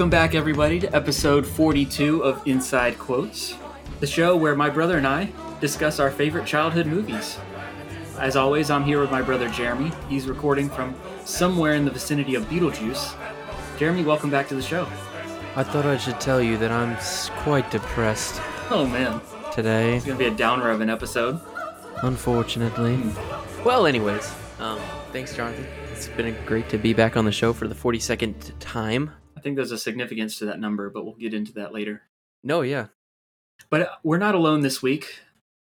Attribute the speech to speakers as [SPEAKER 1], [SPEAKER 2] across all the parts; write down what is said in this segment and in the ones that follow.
[SPEAKER 1] Welcome back, everybody, to episode 42 of Inside Quotes, the show where my brother and I discuss our favorite childhood movies. As always, I'm here with my brother Jeremy. He's recording from somewhere in the vicinity of Betelgeuse. Jeremy, welcome back to the show.
[SPEAKER 2] I thought I should tell you that I'm quite depressed
[SPEAKER 1] Oh man,
[SPEAKER 2] today,
[SPEAKER 1] it's gonna be a downer of an episode.
[SPEAKER 2] unfortunately. Well, anyways, um, thanks, Jonathan. It's been great to be back on the show for the 42nd time.
[SPEAKER 1] I think there's a significance to that number, but we'll get into that later.
[SPEAKER 2] No, yeah.
[SPEAKER 1] But uh, we're not alone this week.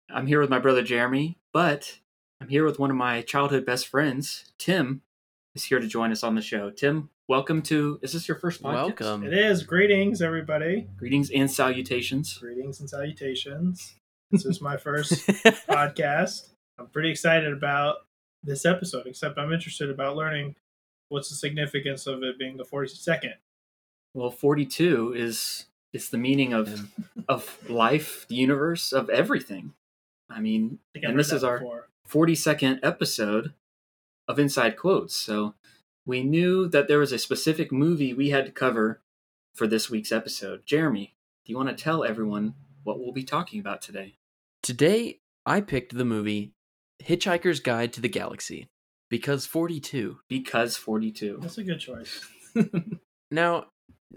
[SPEAKER 1] I'm here with my brother Jeremy, but I'm here with one of my childhood best friends, Tim, is here to join us on the show. Tim, welcome to. Is this your first podcast?
[SPEAKER 2] Welcome.
[SPEAKER 3] It is. Greetings, everybody.
[SPEAKER 1] Greetings and salutations.
[SPEAKER 3] Greetings and salutations. This is my first podcast. I'm pretty excited about this episode, except I'm interested about learning what's the significance of it being the 42nd.
[SPEAKER 1] Well, 42 is it's the meaning of of life, the universe, of everything. I mean,
[SPEAKER 3] I
[SPEAKER 1] and this is our
[SPEAKER 3] before.
[SPEAKER 1] 42nd episode of Inside Quotes. So we knew that there was a specific movie we had to cover for this week's episode. Jeremy, do you want to tell everyone what we'll be talking about today?
[SPEAKER 2] Today, I picked the movie Hitchhiker's Guide to the Galaxy because 42.
[SPEAKER 1] Because 42.
[SPEAKER 3] That's a good choice.
[SPEAKER 2] Now,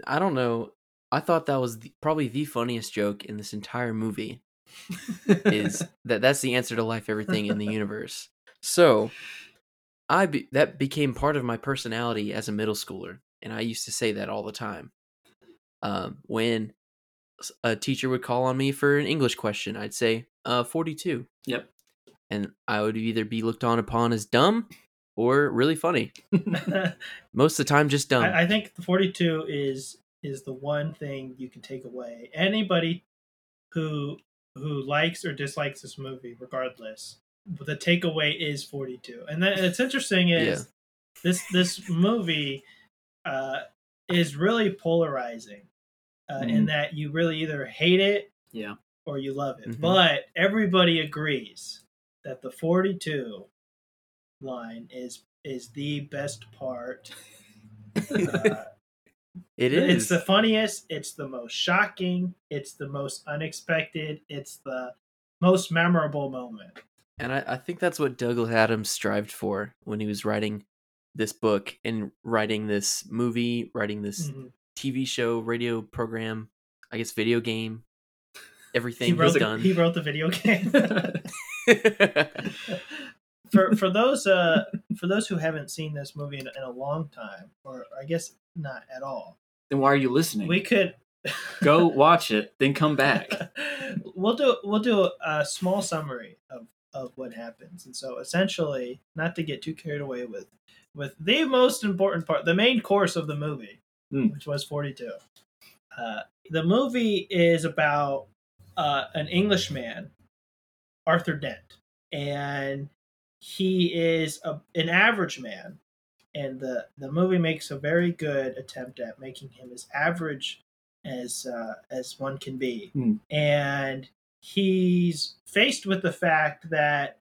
[SPEAKER 2] I don't know. I thought that was the, probably the funniest joke in this entire movie. is that that's the answer to life everything in the universe so i be, that became part of my personality as a middle schooler and i used to say that all the time um, when a teacher would call on me for an english question i'd say uh 42
[SPEAKER 1] Yep.
[SPEAKER 2] and i would either be looked on upon as dumb or really funny most of the time just dumb
[SPEAKER 3] I think the 42 is is the one thing you can take away. Anybody who who likes or dislikes this movie, regardless, the takeaway is 42. And then it's interesting is
[SPEAKER 2] Yeah.
[SPEAKER 3] this this movie uh, is really polarizing uh, in
[SPEAKER 1] Mhm.
[SPEAKER 3] that you really either hate it
[SPEAKER 1] Yeah.
[SPEAKER 3] or you love it.
[SPEAKER 2] Mhm.
[SPEAKER 3] But everybody agrees that the 42 line is is the best part. Uh,
[SPEAKER 2] it
[SPEAKER 3] it's the funniest, it's the most shocking, it's the most unexpected, it's the most memorable moment.
[SPEAKER 2] And I, I think that's what Douglas Adams strived for when he was writing this book and writing this movie, writing this
[SPEAKER 3] Mhm.
[SPEAKER 2] TV show, radio program, I guess video game, everything
[SPEAKER 3] He wrote, the,
[SPEAKER 2] done.
[SPEAKER 3] he wrote the video game. for for those uh for those who haven't seen this movie in, in a long time, or I guess not at all,
[SPEAKER 1] then why are you listening?
[SPEAKER 3] we could
[SPEAKER 1] Go watch it, then come back.
[SPEAKER 3] we'll do we'll do a small summary of of what happens, and so essentially, not to get too carried away with with the most important part, the main course of the movie,
[SPEAKER 1] Hmm.
[SPEAKER 3] which was forty two. Uh, the movie is about uh, an Englishman, Arthur Dent, and he is a, an average man, and the the movie makes a very good attempt at making him as average as uh, as one can be,
[SPEAKER 1] Hmm.
[SPEAKER 3] and he's faced with the fact that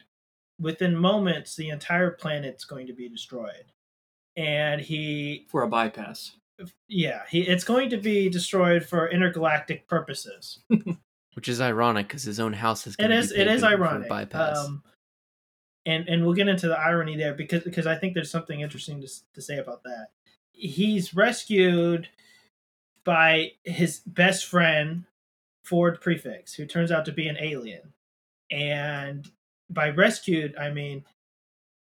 [SPEAKER 3] within moments the entire planet's going to be destroyed, and he
[SPEAKER 1] For a bypass.
[SPEAKER 3] yeah he it's going to be destroyed for intergalactic purposes.
[SPEAKER 2] Which is ironic because his own house is.
[SPEAKER 3] It
[SPEAKER 2] gonna
[SPEAKER 3] is
[SPEAKER 2] be
[SPEAKER 3] it is
[SPEAKER 2] taken for
[SPEAKER 3] ironic.
[SPEAKER 2] Bypass.
[SPEAKER 3] Um, and and we'll get into the irony there because because I think there's something interesting to to say about that. He's rescued by his best friend Ford Prefect, who turns out to be an alien. And by rescued, I mean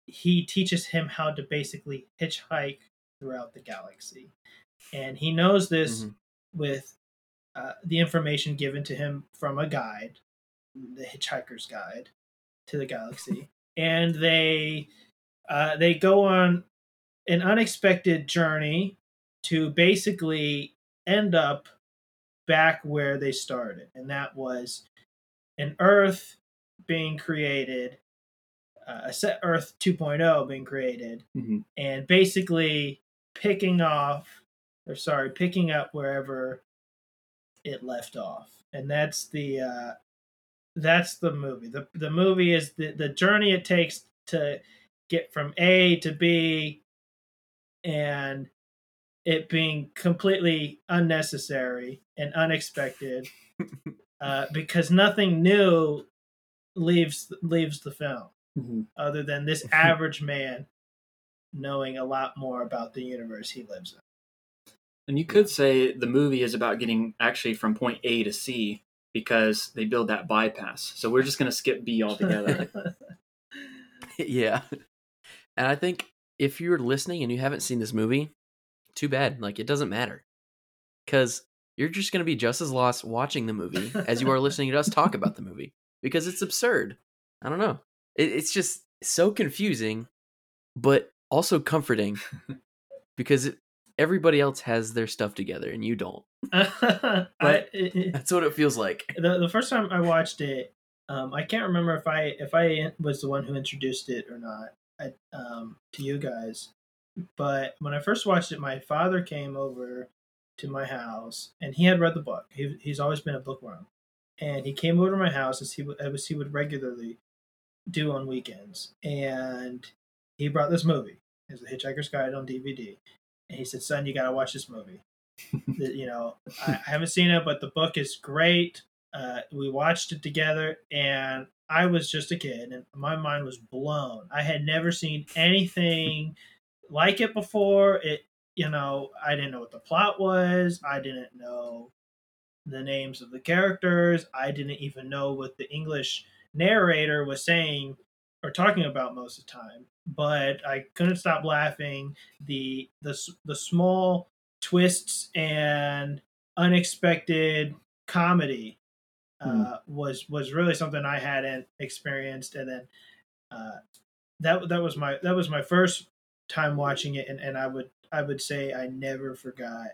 [SPEAKER 3] he teaches him how to basically hitchhike throughout the galaxy. And he knows this
[SPEAKER 2] Mhm.
[SPEAKER 3] with uh, the information given to him from a guide, the Hitchhiker's Guide to the Galaxy, and they uh, they go on an unexpected journey to basically end up back where they started, and that was an Earth being created uh, a set Earth 2.0 being created,
[SPEAKER 1] Mhm.
[SPEAKER 3] and basically picking off, or sorry, picking up wherever it left off, and that's the uh, that's the movie. the The movie is the the journey it takes to get from A to B, and it being completely unnecessary and unexpected uh, because nothing new leaves leaves the film
[SPEAKER 1] Mhm.
[SPEAKER 3] other than this average man knowing a lot more about the universe he lives in.
[SPEAKER 1] And you could say the movie is about getting actually from point A to C because they build that bypass. So we're just going to skip B altogether.
[SPEAKER 3] in.
[SPEAKER 2] yeah. And I think if you're listening and you haven't seen this movie, too bad. Like it doesn't matter. Cuz you're just going to be just as lost watching the movie as you are listening to us talk about the movie because it's absurd. I don't know. It, it's just so confusing but also comforting because it, everybody else has their stuff together and you don't.
[SPEAKER 3] I, it-
[SPEAKER 2] That's what it feels like.
[SPEAKER 3] the, the first time I watched it, um, I can't remember if I if I was the one who introduced it or not I, um, to you guys. But when I first watched it, my father came over to my house, and he had read the book. He, he's always been a bookworm, and he came over to my house as he would as he would regularly do on weekends, and he brought this movie. It's the Hitchhiker's Guide on DVD, and he said, "Son, you got to watch this movie." you know I, I haven't seen it, but the book is great. Uh, we watched it together, and I was just a kid, and my mind was blown. I had never seen anything like it before. It, you know, I didn't know what the plot was. I didn't know the names of the characters. I didn't even know what the English narrator was saying or talking about most of the time. But I couldn't stop laughing. The the the small twists and unexpected comedy uh, was was really something I hadn't experienced, and then uh, that that was my that was my first time watching it, and, and I would I would say I never forgot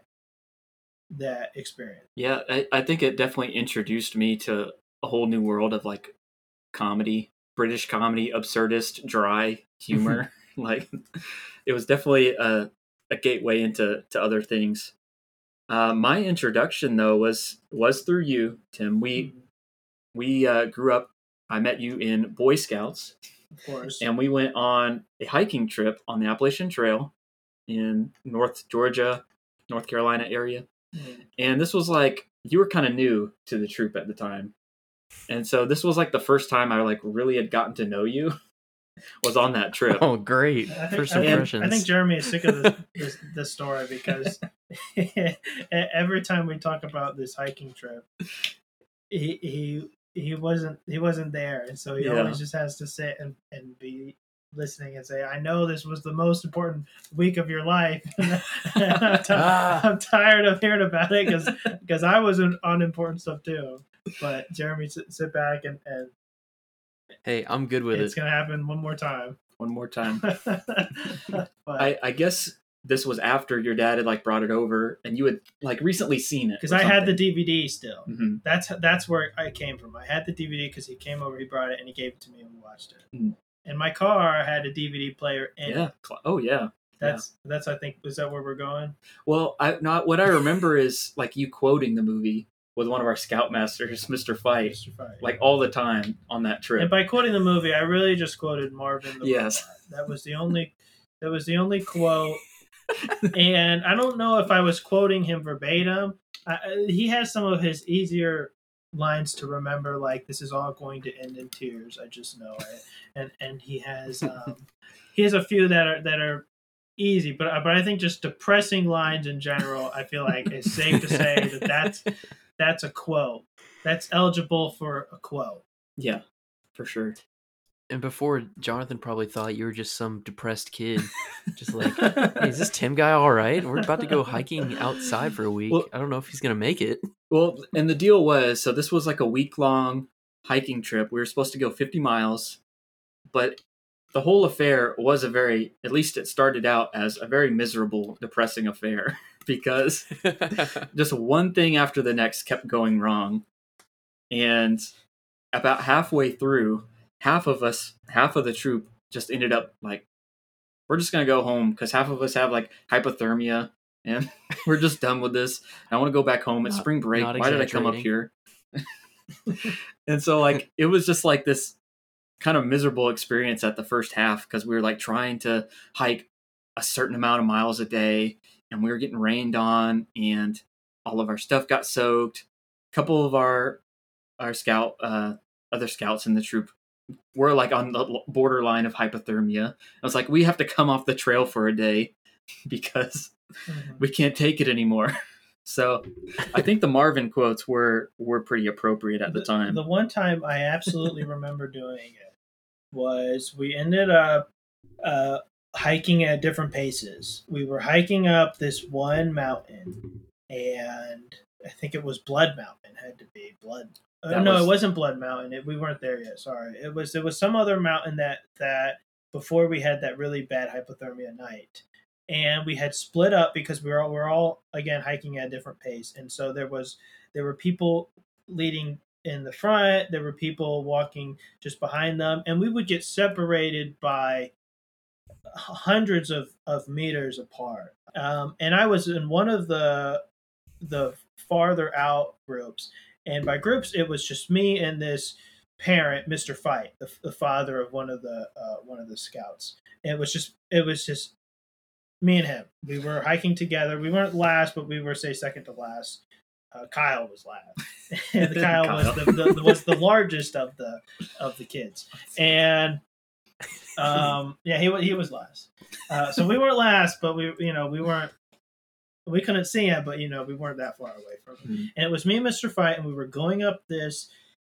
[SPEAKER 3] that experience.
[SPEAKER 1] yeah, I, I think it definitely introduced me to a whole new world of like comedy, British comedy, absurdist, dry humor. like it was definitely a, a gateway into to other things. Uh, my introduction though was was through you, Tim. We we uh, grew up. I met you in Boy Scouts,
[SPEAKER 3] Of course,
[SPEAKER 1] and we went on a hiking trip on the Appalachian Trail in North Georgia, North Carolina area.
[SPEAKER 3] Mm.
[SPEAKER 1] And this was like you were kind of new to the troop at the time, and so this was like the first time I like really had gotten to know you. Was on that trip.
[SPEAKER 2] Oh, great.
[SPEAKER 3] I think,
[SPEAKER 2] First
[SPEAKER 3] I think-
[SPEAKER 2] impressions.
[SPEAKER 3] I think Jeremy is sick of this, this, this story because every time we talk about this hiking trip, he he he wasn't he wasn't there, and so he
[SPEAKER 1] Yeah.
[SPEAKER 3] always just has to sit and, and be listening and say, "I know this was the most important week of your life. I'm, ti-
[SPEAKER 2] Ah.
[SPEAKER 3] I'm tired of hearing about it because because I was on, on important stuff too." But Jeremy, sit, sit back and, and
[SPEAKER 2] hey, I'm good with
[SPEAKER 3] it's
[SPEAKER 2] it.
[SPEAKER 3] It's gonna happen one more time.
[SPEAKER 1] One more time.
[SPEAKER 3] but
[SPEAKER 1] I, I guess this was after your dad had like brought it over, and you had like recently seen it.
[SPEAKER 3] because I had the DVD still.
[SPEAKER 1] hmm
[SPEAKER 3] That's that's where I came from. I had the DVD because he came over, he brought it, and he gave it to me, and we watched it.
[SPEAKER 1] Mm.
[SPEAKER 3] And my car had a DVD player in
[SPEAKER 1] Yeah.
[SPEAKER 3] it.
[SPEAKER 1] Oh yeah.
[SPEAKER 3] That's that's I think is that where we're going?
[SPEAKER 1] Well, I not what I remember is like you quoting the movie with one of our scoutmasters, Mr. Fight,
[SPEAKER 3] Mr. Fight.
[SPEAKER 1] like all the time on that trip.
[SPEAKER 3] and by quoting the movie, I really just quoted Marvin. The
[SPEAKER 1] Yes.
[SPEAKER 3] Robot. that was the only that was the only quote. and I don't know if I was quoting him verbatim. I- he has some of his easier lines to remember, like "This is all going to end in tears." I just know it, and and he has um, he has a few that are that are easy, but but I think just depressing lines in general. I feel like it's safe to say that that's that's a quote. That's eligible for a quote.
[SPEAKER 1] yeah, for sure.
[SPEAKER 2] And before, Jonathan probably thought you were just some depressed kid. just like, hey, is this Tim guy all right? We're about to go hiking outside for a week.
[SPEAKER 1] Well-
[SPEAKER 2] I don't know if he's going to make it.
[SPEAKER 1] Well, and the deal was so this was like a week long hiking trip. We were supposed to go 50 miles, but the whole affair was a very, at least it started out as a very miserable, depressing affair because just one thing after the next kept going wrong. And about halfway through, half of us, half of the troop, just ended up like, we're just gonna go home because half of us have like hypothermia and we're just done with this. I want to go back home. It's
[SPEAKER 2] Not-
[SPEAKER 1] spring break. Why did I come up here? and so like it was just like this kind of miserable experience at the first half because we were like trying to hike a certain amount of miles a day and we were getting rained on and all of our stuff got soaked a couple of our our scout uh other scouts in the troop were like on the borderline of hypothermia i was like we have to come off the trail for a day because
[SPEAKER 3] Mhm.
[SPEAKER 1] we can't take it anymore so i think the marvin quotes were were pretty appropriate at the time
[SPEAKER 3] The one time I absolutely remember doing it was we ended up uh, hiking at different paces. We were hiking up this one mountain, and I think it was Blood Mountain. Had to be Blood. Uh, no,
[SPEAKER 1] was-
[SPEAKER 3] it wasn't Blood Mountain. It, we weren't there yet. Sorry, it was. It was some other mountain that that before we had that really bad hypothermia night. And we had split up because we were all, we were all again hiking at a different pace, and so there was there were people leading in the front. There were people walking just behind them, and we would get separated by hundreds of, of meters apart. Um, and I was in one of the the farther out groups, and by groups it was just me and this parent, Mister Fight, the, the father of one of the uh, one of the scouts. And it was just it was just me and him. We were hiking together. We weren't last, but we were say second to last. Uh, Kyle was last. and Kyle, was
[SPEAKER 1] Kyle.
[SPEAKER 3] the, the was the largest of the of the kids, and um, yeah, he wa- he was last. Uh, so we weren't last, but we you know we weren't we couldn't see him, but you know we weren't that far away from him.
[SPEAKER 1] Mhm.
[SPEAKER 3] And it was me and Mr. Fight, and we were going up this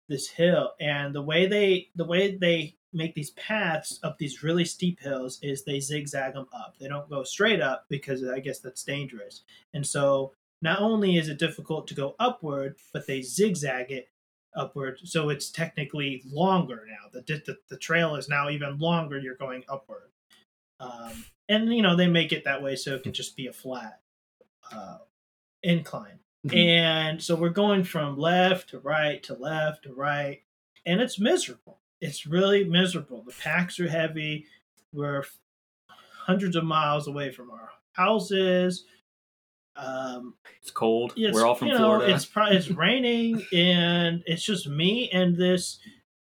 [SPEAKER 3] this hill, and the way they the way they make these paths up these really steep hills is they zigzag them up. They don't go straight up because I guess that's dangerous. And so not only is it difficult to go upward, but they zigzag it upward, so it's technically longer now. The the, the trail is now even longer. You're going upward, um, and you know they make it that way so it can just be a flat uh, incline.
[SPEAKER 1] Mhm.
[SPEAKER 3] And so we're going from left to right to left to right, and it's miserable. It's really miserable. The packs are heavy. We're hundreds of miles away from our houses. Um,
[SPEAKER 1] It's cold.
[SPEAKER 3] it's,
[SPEAKER 1] We're all from
[SPEAKER 3] you know,
[SPEAKER 1] Florida.
[SPEAKER 3] It's pro- it's raining, and it's just me and this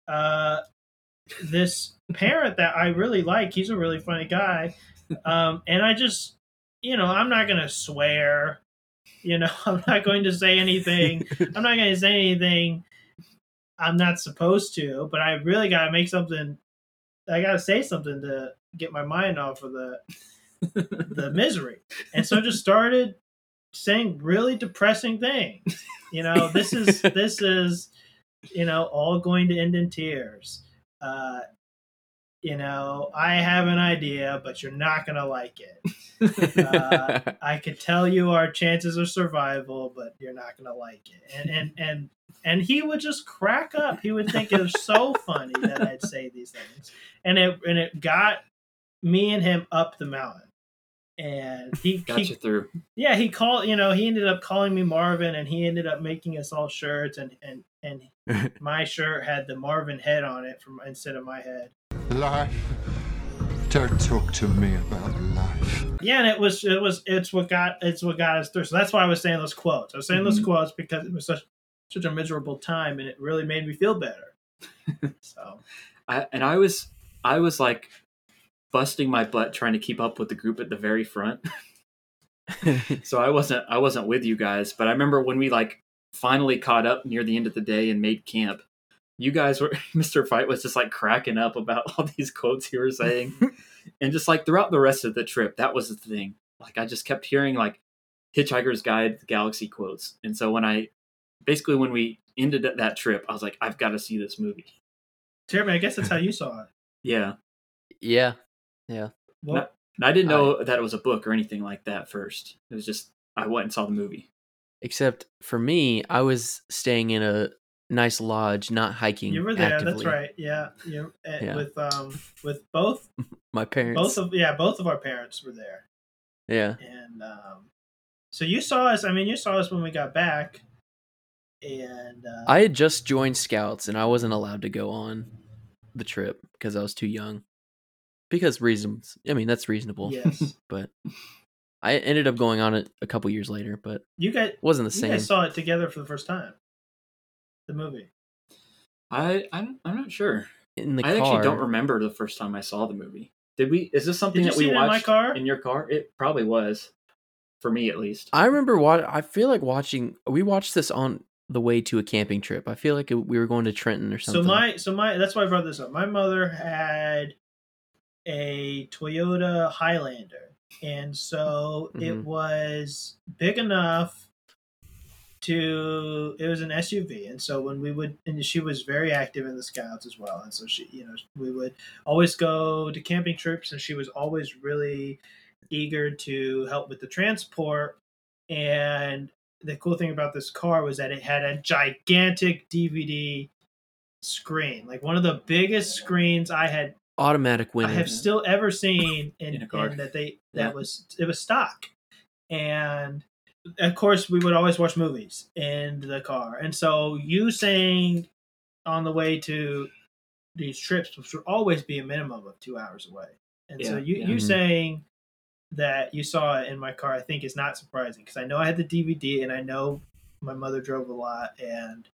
[SPEAKER 3] uh, this parent that I really like. He's a really funny guy, um, and I just you know I'm not gonna swear. You know, I'm not going to say anything. I'm not going to say anything I'm not supposed to, but I really got to make something. I got to say something to get my mind off of the the misery, and so I just started saying really depressing things. You know, this is this is you know all going to end in tears. Uh, you know, I have an idea, but you're not gonna like it. uh, I could tell you our chances of survival, but you're not gonna like it. And and and and he would just crack up. He would think it was so funny that I'd say these things, and it and it got me and him up the mountain. And he,
[SPEAKER 1] Got
[SPEAKER 3] he
[SPEAKER 1] you through.
[SPEAKER 3] yeah, he called. You know, he ended up calling me Marvin, and he ended up making us all shirts, and and and my shirt had the Marvin head on it from instead of my head.
[SPEAKER 4] Life. Don't talk to me about life.
[SPEAKER 3] Yeah, and it was it was it's what got it's what got us through. So that's why I was saying those quotes. I was saying those
[SPEAKER 1] Mhm.
[SPEAKER 3] quotes because it was such such a miserable time, and it really made me feel better. so
[SPEAKER 1] I, and I was I was like busting my butt trying to keep up with the group at the very front. so I wasn't I wasn't with you guys, but I remember when we like finally caught up near the end of the day and made camp. You guys were Mr. Fight was just like cracking up about all these quotes you were saying. and just like throughout the rest of the trip, that was the thing. Like I just kept hearing like Hitchhiker's Guide to the Galaxy quotes. And so when I basically when we ended that- that trip, I was like, I've got to see this movie.
[SPEAKER 3] Jeremy, I guess that's how you saw it.
[SPEAKER 1] Yeah.
[SPEAKER 2] yeah.
[SPEAKER 3] Well,
[SPEAKER 1] And I didn't know that it was a book or anything like that first. It was just I went and saw the movie.
[SPEAKER 2] Except for me, I was staying in a nice lodge, not hiking.
[SPEAKER 3] you were there. That's right. Yeah, you uh,
[SPEAKER 2] Yeah.
[SPEAKER 3] with um with both
[SPEAKER 2] My parents.
[SPEAKER 3] both of yeah both of our parents were there,
[SPEAKER 2] yeah.
[SPEAKER 3] and um so you saw us. I mean, you saw us when we got back, and uh,
[SPEAKER 2] I had just joined Scouts and I wasn't allowed to go on the trip because I was too young. Because reasons, I mean that's reasonable.
[SPEAKER 3] Yes.
[SPEAKER 2] but I ended up going on it a couple years later, but
[SPEAKER 3] You guys,
[SPEAKER 2] wasn't the same.
[SPEAKER 3] saw it together for the first time. The movie.
[SPEAKER 1] I I'm, I'm not sure.
[SPEAKER 2] in the
[SPEAKER 1] I
[SPEAKER 2] car.
[SPEAKER 1] actually don't remember the first time I saw the movie. Did we? Is this something
[SPEAKER 3] Did you
[SPEAKER 1] that we
[SPEAKER 3] see it in my
[SPEAKER 1] watched
[SPEAKER 3] car?
[SPEAKER 1] in your car? It probably was, for me at least.
[SPEAKER 2] I remember what I feel like watching. We watched this on the way to a camping trip. I feel like it, we were going to Trenton or something.
[SPEAKER 3] So my so my that's why I brought this up. My mother had a Toyota Highlander, and so it
[SPEAKER 2] Mhm.
[SPEAKER 3] was big enough to it was an SUV, and so when we would and she was very active in the Scouts as well, and so she you know we would always go to camping trips, and she was always really eager to help with the transport and the cool thing about this car was that it had a gigantic DVD screen, like one of the biggest screens I had
[SPEAKER 2] automatic winner.
[SPEAKER 3] I have still ever seen in,
[SPEAKER 1] In a car.
[SPEAKER 3] in that they that
[SPEAKER 1] Yeah.
[SPEAKER 3] was it was stock, and of course we would always watch movies in the car, and so you saying on the way to these trips, which would always be a minimum of two hours away, and so you
[SPEAKER 1] yeah.
[SPEAKER 3] you
[SPEAKER 2] Mhm.
[SPEAKER 3] saying that you saw it in my car, I think is not surprising because I know I had the DVD and I know my mother drove a lot and.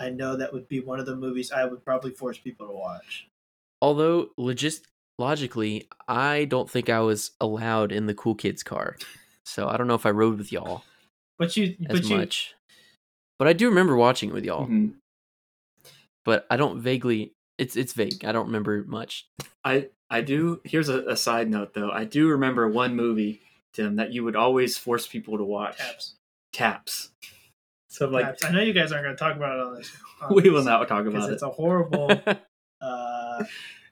[SPEAKER 3] I know that would be one of the movies I would probably force people to watch.
[SPEAKER 2] Although logist logically, I don't think I was allowed in the cool kids car, so I don't know if I rode with y'all
[SPEAKER 3] But you,
[SPEAKER 2] as
[SPEAKER 3] but you,
[SPEAKER 2] much. But I do remember watching it with y'all.
[SPEAKER 1] Mhm.
[SPEAKER 2] But I don't vaguely. It's it's vague. I don't remember much.
[SPEAKER 1] I I do. Here's a, a side note though. I do remember one movie, Tim, that you would always force people to watch.
[SPEAKER 3] Taps.
[SPEAKER 1] Taps. So I'm like,
[SPEAKER 3] Taps. I know you guys aren't going to talk about it on this. on
[SPEAKER 1] we will not talk about it.
[SPEAKER 3] it's a horrible. uh,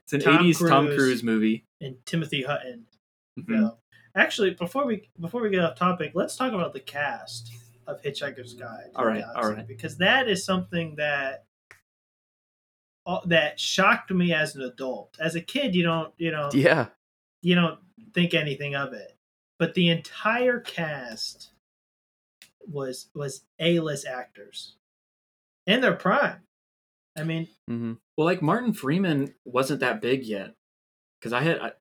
[SPEAKER 1] It's an
[SPEAKER 3] Tom
[SPEAKER 1] 80s Tom
[SPEAKER 3] Cruise.
[SPEAKER 1] Cruise movie.
[SPEAKER 3] and Timothy Hutton
[SPEAKER 1] Mhm.
[SPEAKER 3] film. Actually, before we before we get off topic, let's talk about the cast of Hitchhiker's Guide. to
[SPEAKER 1] All
[SPEAKER 3] the
[SPEAKER 1] right, all
[SPEAKER 3] Galaxy,
[SPEAKER 1] right.
[SPEAKER 3] because that is something that uh, that shocked me as an adult. As a kid, you don't you know
[SPEAKER 2] yeah,
[SPEAKER 3] you don't think anything of it. But the entire cast was was A list actors. In their prime. I mean,
[SPEAKER 2] hmm
[SPEAKER 1] Well, like Martin Freeman wasn't that big yet, because I had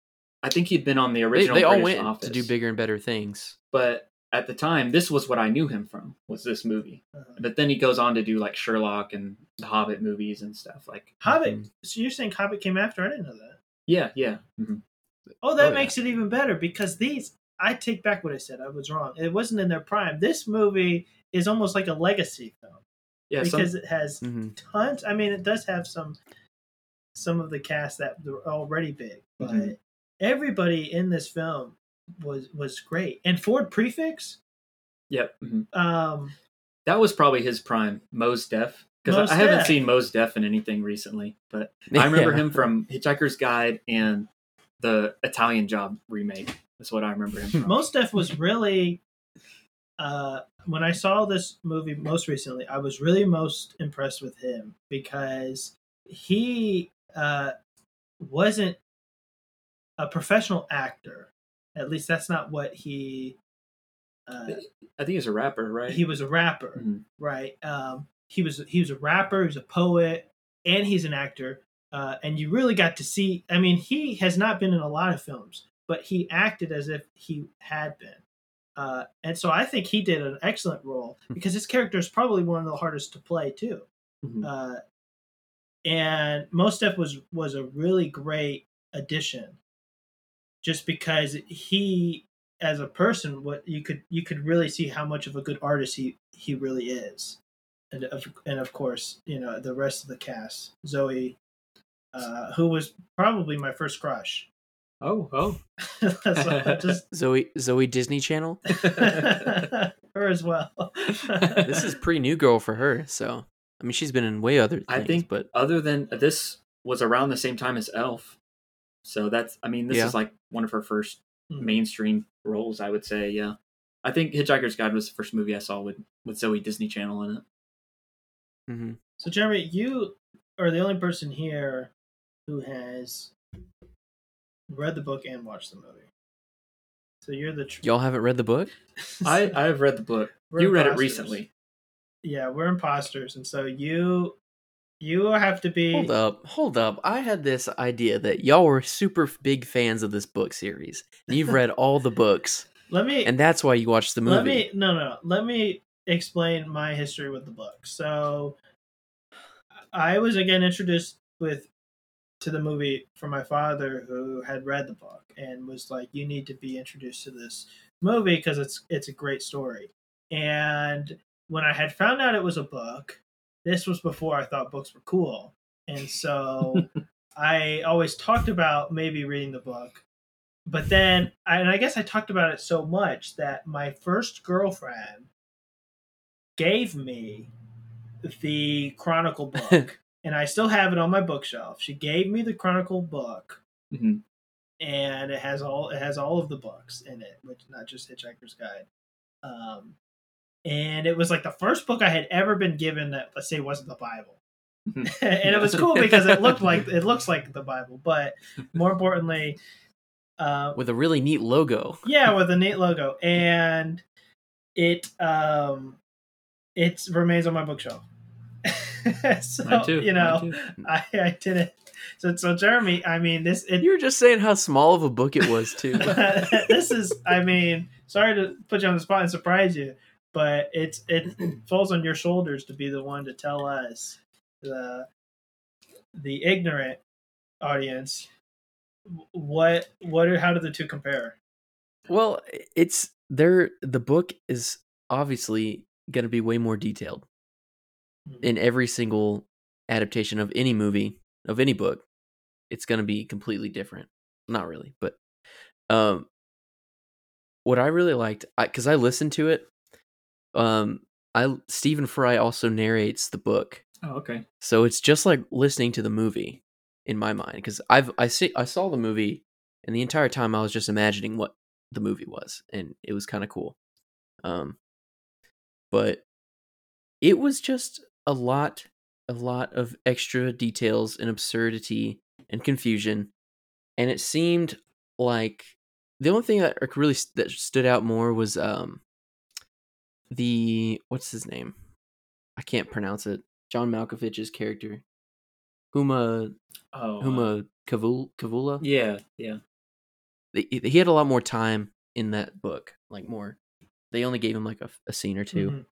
[SPEAKER 1] I, I think he'd been on the
[SPEAKER 2] they,
[SPEAKER 1] original
[SPEAKER 2] they all
[SPEAKER 1] British
[SPEAKER 2] went
[SPEAKER 1] Office
[SPEAKER 2] to do bigger and better things.
[SPEAKER 1] But at the time, this was what I knew him from was this movie.
[SPEAKER 3] uh,
[SPEAKER 1] But then he goes on to do like Sherlock and the Hobbit movies and stuff. Like,
[SPEAKER 3] Hobbit.
[SPEAKER 2] Mhm.
[SPEAKER 3] So you're saying Hobbit came after? I didn't know that.
[SPEAKER 1] yeah, yeah, mhm.
[SPEAKER 3] Oh, that
[SPEAKER 2] Oh, yeah.
[SPEAKER 3] makes it even better because these. I take back what I said. I was wrong. It wasn't in their prime. This movie is almost like a legacy film
[SPEAKER 1] yeah. Some,
[SPEAKER 3] because it has
[SPEAKER 2] hmm
[SPEAKER 3] tons. I mean, it does have some some of the cast that were already big, but
[SPEAKER 1] Mhm.
[SPEAKER 3] Everybody in this film was was great. And Ford Prefect,
[SPEAKER 1] yep. mhm.
[SPEAKER 3] um,
[SPEAKER 1] That was probably his prime. Mos Def. Because I, I haven't seen Mos Def in anything recently, but I remember him from Hitchhiker's Guide and the Italian Job remake. That's what I remember him from.
[SPEAKER 3] Mos Def was really. Uh, when I saw this movie most recently, I was really most impressed with him because he uh, wasn't a professional actor. At least that's not what he. Uh,
[SPEAKER 1] I think he's a rapper, right?
[SPEAKER 3] he was a rapper,
[SPEAKER 1] Mhm.
[SPEAKER 3] right? Um, he was he was a rapper, he was a poet, and he's an actor. Uh, and you really got to see. I mean, he has not been in a lot of films, but he acted as if he had been. Uh, and so I think he did an excellent role because his character is probably one of the hardest to play too.
[SPEAKER 1] Mhm.
[SPEAKER 3] Uh, and Mos Def was was a really great addition, just because he, as a person, what you could you could really see how much of a good artist he he really is, and of and of course you know the rest of the cast, Zooey, uh, who was probably my first crush.
[SPEAKER 1] Oh, oh.
[SPEAKER 3] so just
[SPEAKER 2] Zooey Zoe Disney Channel.
[SPEAKER 3] her as well.
[SPEAKER 2] This is pre New Girl for her, so I mean she's been in way other things.
[SPEAKER 1] I think,
[SPEAKER 2] but
[SPEAKER 1] other than this was around the same time as Elf, so that's. I mean, this
[SPEAKER 2] Yeah.
[SPEAKER 1] is like one of her first
[SPEAKER 3] Mhm.
[SPEAKER 1] mainstream roles. I would say, yeah. I think Hitchhiker's Guide was the first movie I saw with with Zooey Deschanel in it.
[SPEAKER 2] mhm.
[SPEAKER 3] So, Jeremy, you are the only person here who has read the book and watched the movie. So you're the tr-
[SPEAKER 2] y'all haven't read the book.
[SPEAKER 1] I I have read the book.
[SPEAKER 3] We're
[SPEAKER 1] you read it recently.
[SPEAKER 3] yeah, we're imposters, and so you You have to be.
[SPEAKER 2] Hold up, hold up. I had this idea that y'all were super big fans of this book series. You've read all the books,
[SPEAKER 3] Let me.
[SPEAKER 2] and that's why you watched the movie.
[SPEAKER 3] Let me. No, no, no. Let me explain my history with the book. So, I was again introduced with to the movie from my father, who had read the book and was like, "You need to be introduced to this movie because it's it's a great story." And when I had found out it was a book, this was before I thought books were cool, and so I always talked about maybe reading the book. But then, and I guess I talked about it so much that my first girlfriend gave me the Chronicle book, and I still have it on my bookshelf. She gave me the Chronicle book,
[SPEAKER 1] Mhm.
[SPEAKER 3] and it has all it has all of the books in it, which not just Hitchhiker's Guide. Um, and it was like the first book I had ever been given that let's say wasn't the Bible.
[SPEAKER 1] Mhm.
[SPEAKER 3] and it was cool because it looked like it looks like the Bible, but more importantly, uh,
[SPEAKER 2] with a really neat logo.
[SPEAKER 3] yeah, with a neat logo, and it um, it remains on my bookshelf. so
[SPEAKER 1] too.
[SPEAKER 3] you know. I, I did it. So so Jeremy, I mean this it
[SPEAKER 2] You were just saying how small of a book it was too.
[SPEAKER 3] this is I mean, sorry to put you on the spot and surprise you, but it's it falls on your shoulders to be the one to tell us the the ignorant audience what what are how do the two compare?
[SPEAKER 2] well, it's there. The book is obviously going to be way more detailed in every single adaptation of any movie of any book. It's going to be completely different. Not really, but um, what I really liked because I, listened to it. Um, I Stephen Fry also narrates the book,
[SPEAKER 1] Oh, okay.
[SPEAKER 2] so it's just like listening to the movie in my mind because I've I see I saw the movie and the entire time I was just imagining what the movie was and it was kind of cool. Um but it was just a lot a lot of extra details and absurdity and confusion and it seemed like the only thing that really that stood out more was um the what's his name? I can't pronounce it. John Malkovich's character, Humma
[SPEAKER 1] Oh, uh,
[SPEAKER 2] Humma Kavul Kavula.
[SPEAKER 1] yeah, yeah.
[SPEAKER 2] He, he had a lot more time in that book, like more. They only gave him like a, a scene or 2
[SPEAKER 3] Mhm.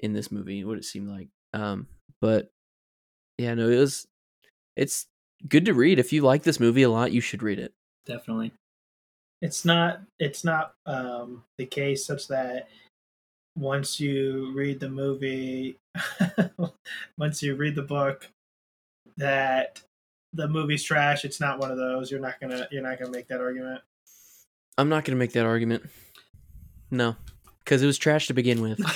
[SPEAKER 2] in this movie. What it seemed like, um, but yeah, no, it was. It's good to read. If you like this movie a lot, you should read it.
[SPEAKER 1] Definitely.
[SPEAKER 3] It's not it's not um the case such that once you read the movie once you read the book that the movie's trash it's not one of those you're not gonna you're not gonna make that argument
[SPEAKER 2] I'm not gonna make that argument. No, because it was trash to begin with.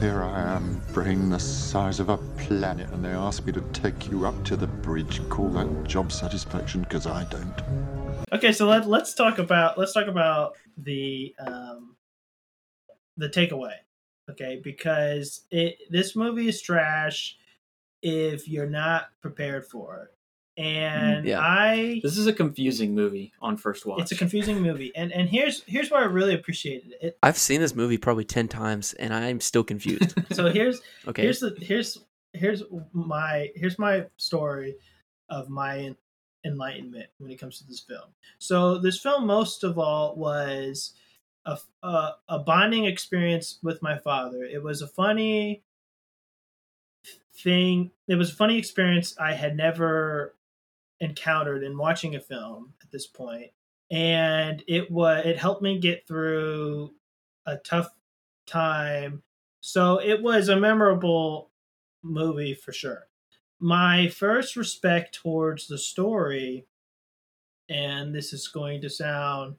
[SPEAKER 4] Here I am, brain the size of a planet, and they ask me to take you up to the bridge. Call that job satisfaction? Because I don't.
[SPEAKER 3] okay so let, let's talk about let's talk about the um the takeaway okay because it this movie is trash if you're not prepared for it and
[SPEAKER 2] Yeah.
[SPEAKER 3] i
[SPEAKER 1] This is a confusing movie on first watch.
[SPEAKER 3] it's a confusing movie and and here's here's why i really appreciated it
[SPEAKER 2] I've seen this movie probably ten times, and I'm still confused.
[SPEAKER 3] so here's
[SPEAKER 2] Okay,
[SPEAKER 3] here's the here's here's my here's my story of my enlightenment when it comes to this film. So this film most of all was a, a, a bonding experience with my father. It was a funny thing it was a funny experience i had never encountered in watching a film at this point. And it was it helped me get through a tough time. So it was a memorable movie for sure my first respect towards the story and this is going to sound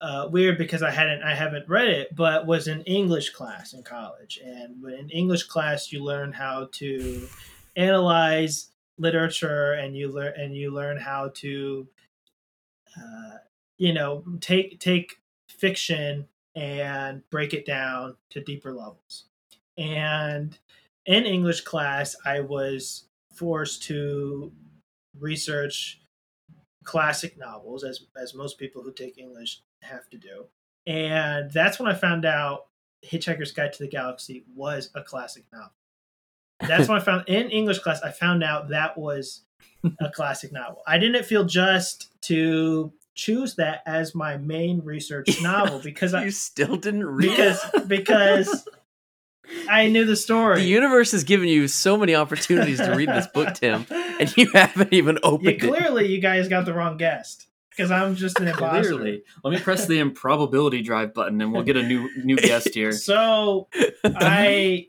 [SPEAKER 3] uh, weird because I hadn't I haven't read it, but was in English class in college, and in English class you learn how to analyze literature, and you learn and you learn how to, uh, you know, take take fiction and break it down to deeper levels. And in English class, I was forced to research classic novels, as as most people who take English have to do. And that's when I found out Hitchhiker's Guide to the Galaxy was a classic novel. That's when I found in English class. I found out that was a classic novel. I didn't feel just to choose that as my main research novel because
[SPEAKER 2] you
[SPEAKER 3] I
[SPEAKER 2] still didn't read
[SPEAKER 3] because because I knew the story.
[SPEAKER 2] The universe has given you so many opportunities to read this book, Tim, and you haven't even opened
[SPEAKER 3] yeah,
[SPEAKER 2] it.
[SPEAKER 3] clearly you guys got the wrong guest because I'm just an imposter.
[SPEAKER 1] Clearly. Let me press the improbability drive button and we'll get a new new guest here.
[SPEAKER 3] So I,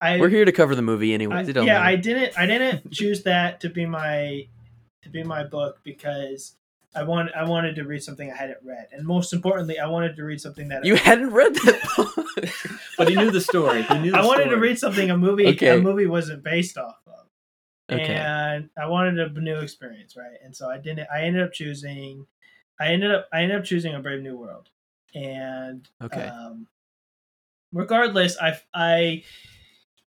[SPEAKER 3] I
[SPEAKER 2] We're here to cover the movie
[SPEAKER 3] I,
[SPEAKER 2] anyways. It don't
[SPEAKER 3] yeah, I didn't. I didn't choose that to be my to be my book because I want I wanted to read something I hadn't read, and most importantly, I wanted to read something that
[SPEAKER 2] You hadn't read that book.
[SPEAKER 1] But he knew the story. He knew the
[SPEAKER 3] I wanted to read something a movie
[SPEAKER 2] Okay.
[SPEAKER 3] a movie wasn't based off of,
[SPEAKER 2] okay.
[SPEAKER 3] and I wanted a new experience, right? And so I didn't. I ended up choosing. I ended up. I ended up choosing a Brave New World, and
[SPEAKER 2] Okay.
[SPEAKER 3] um, regardless, I I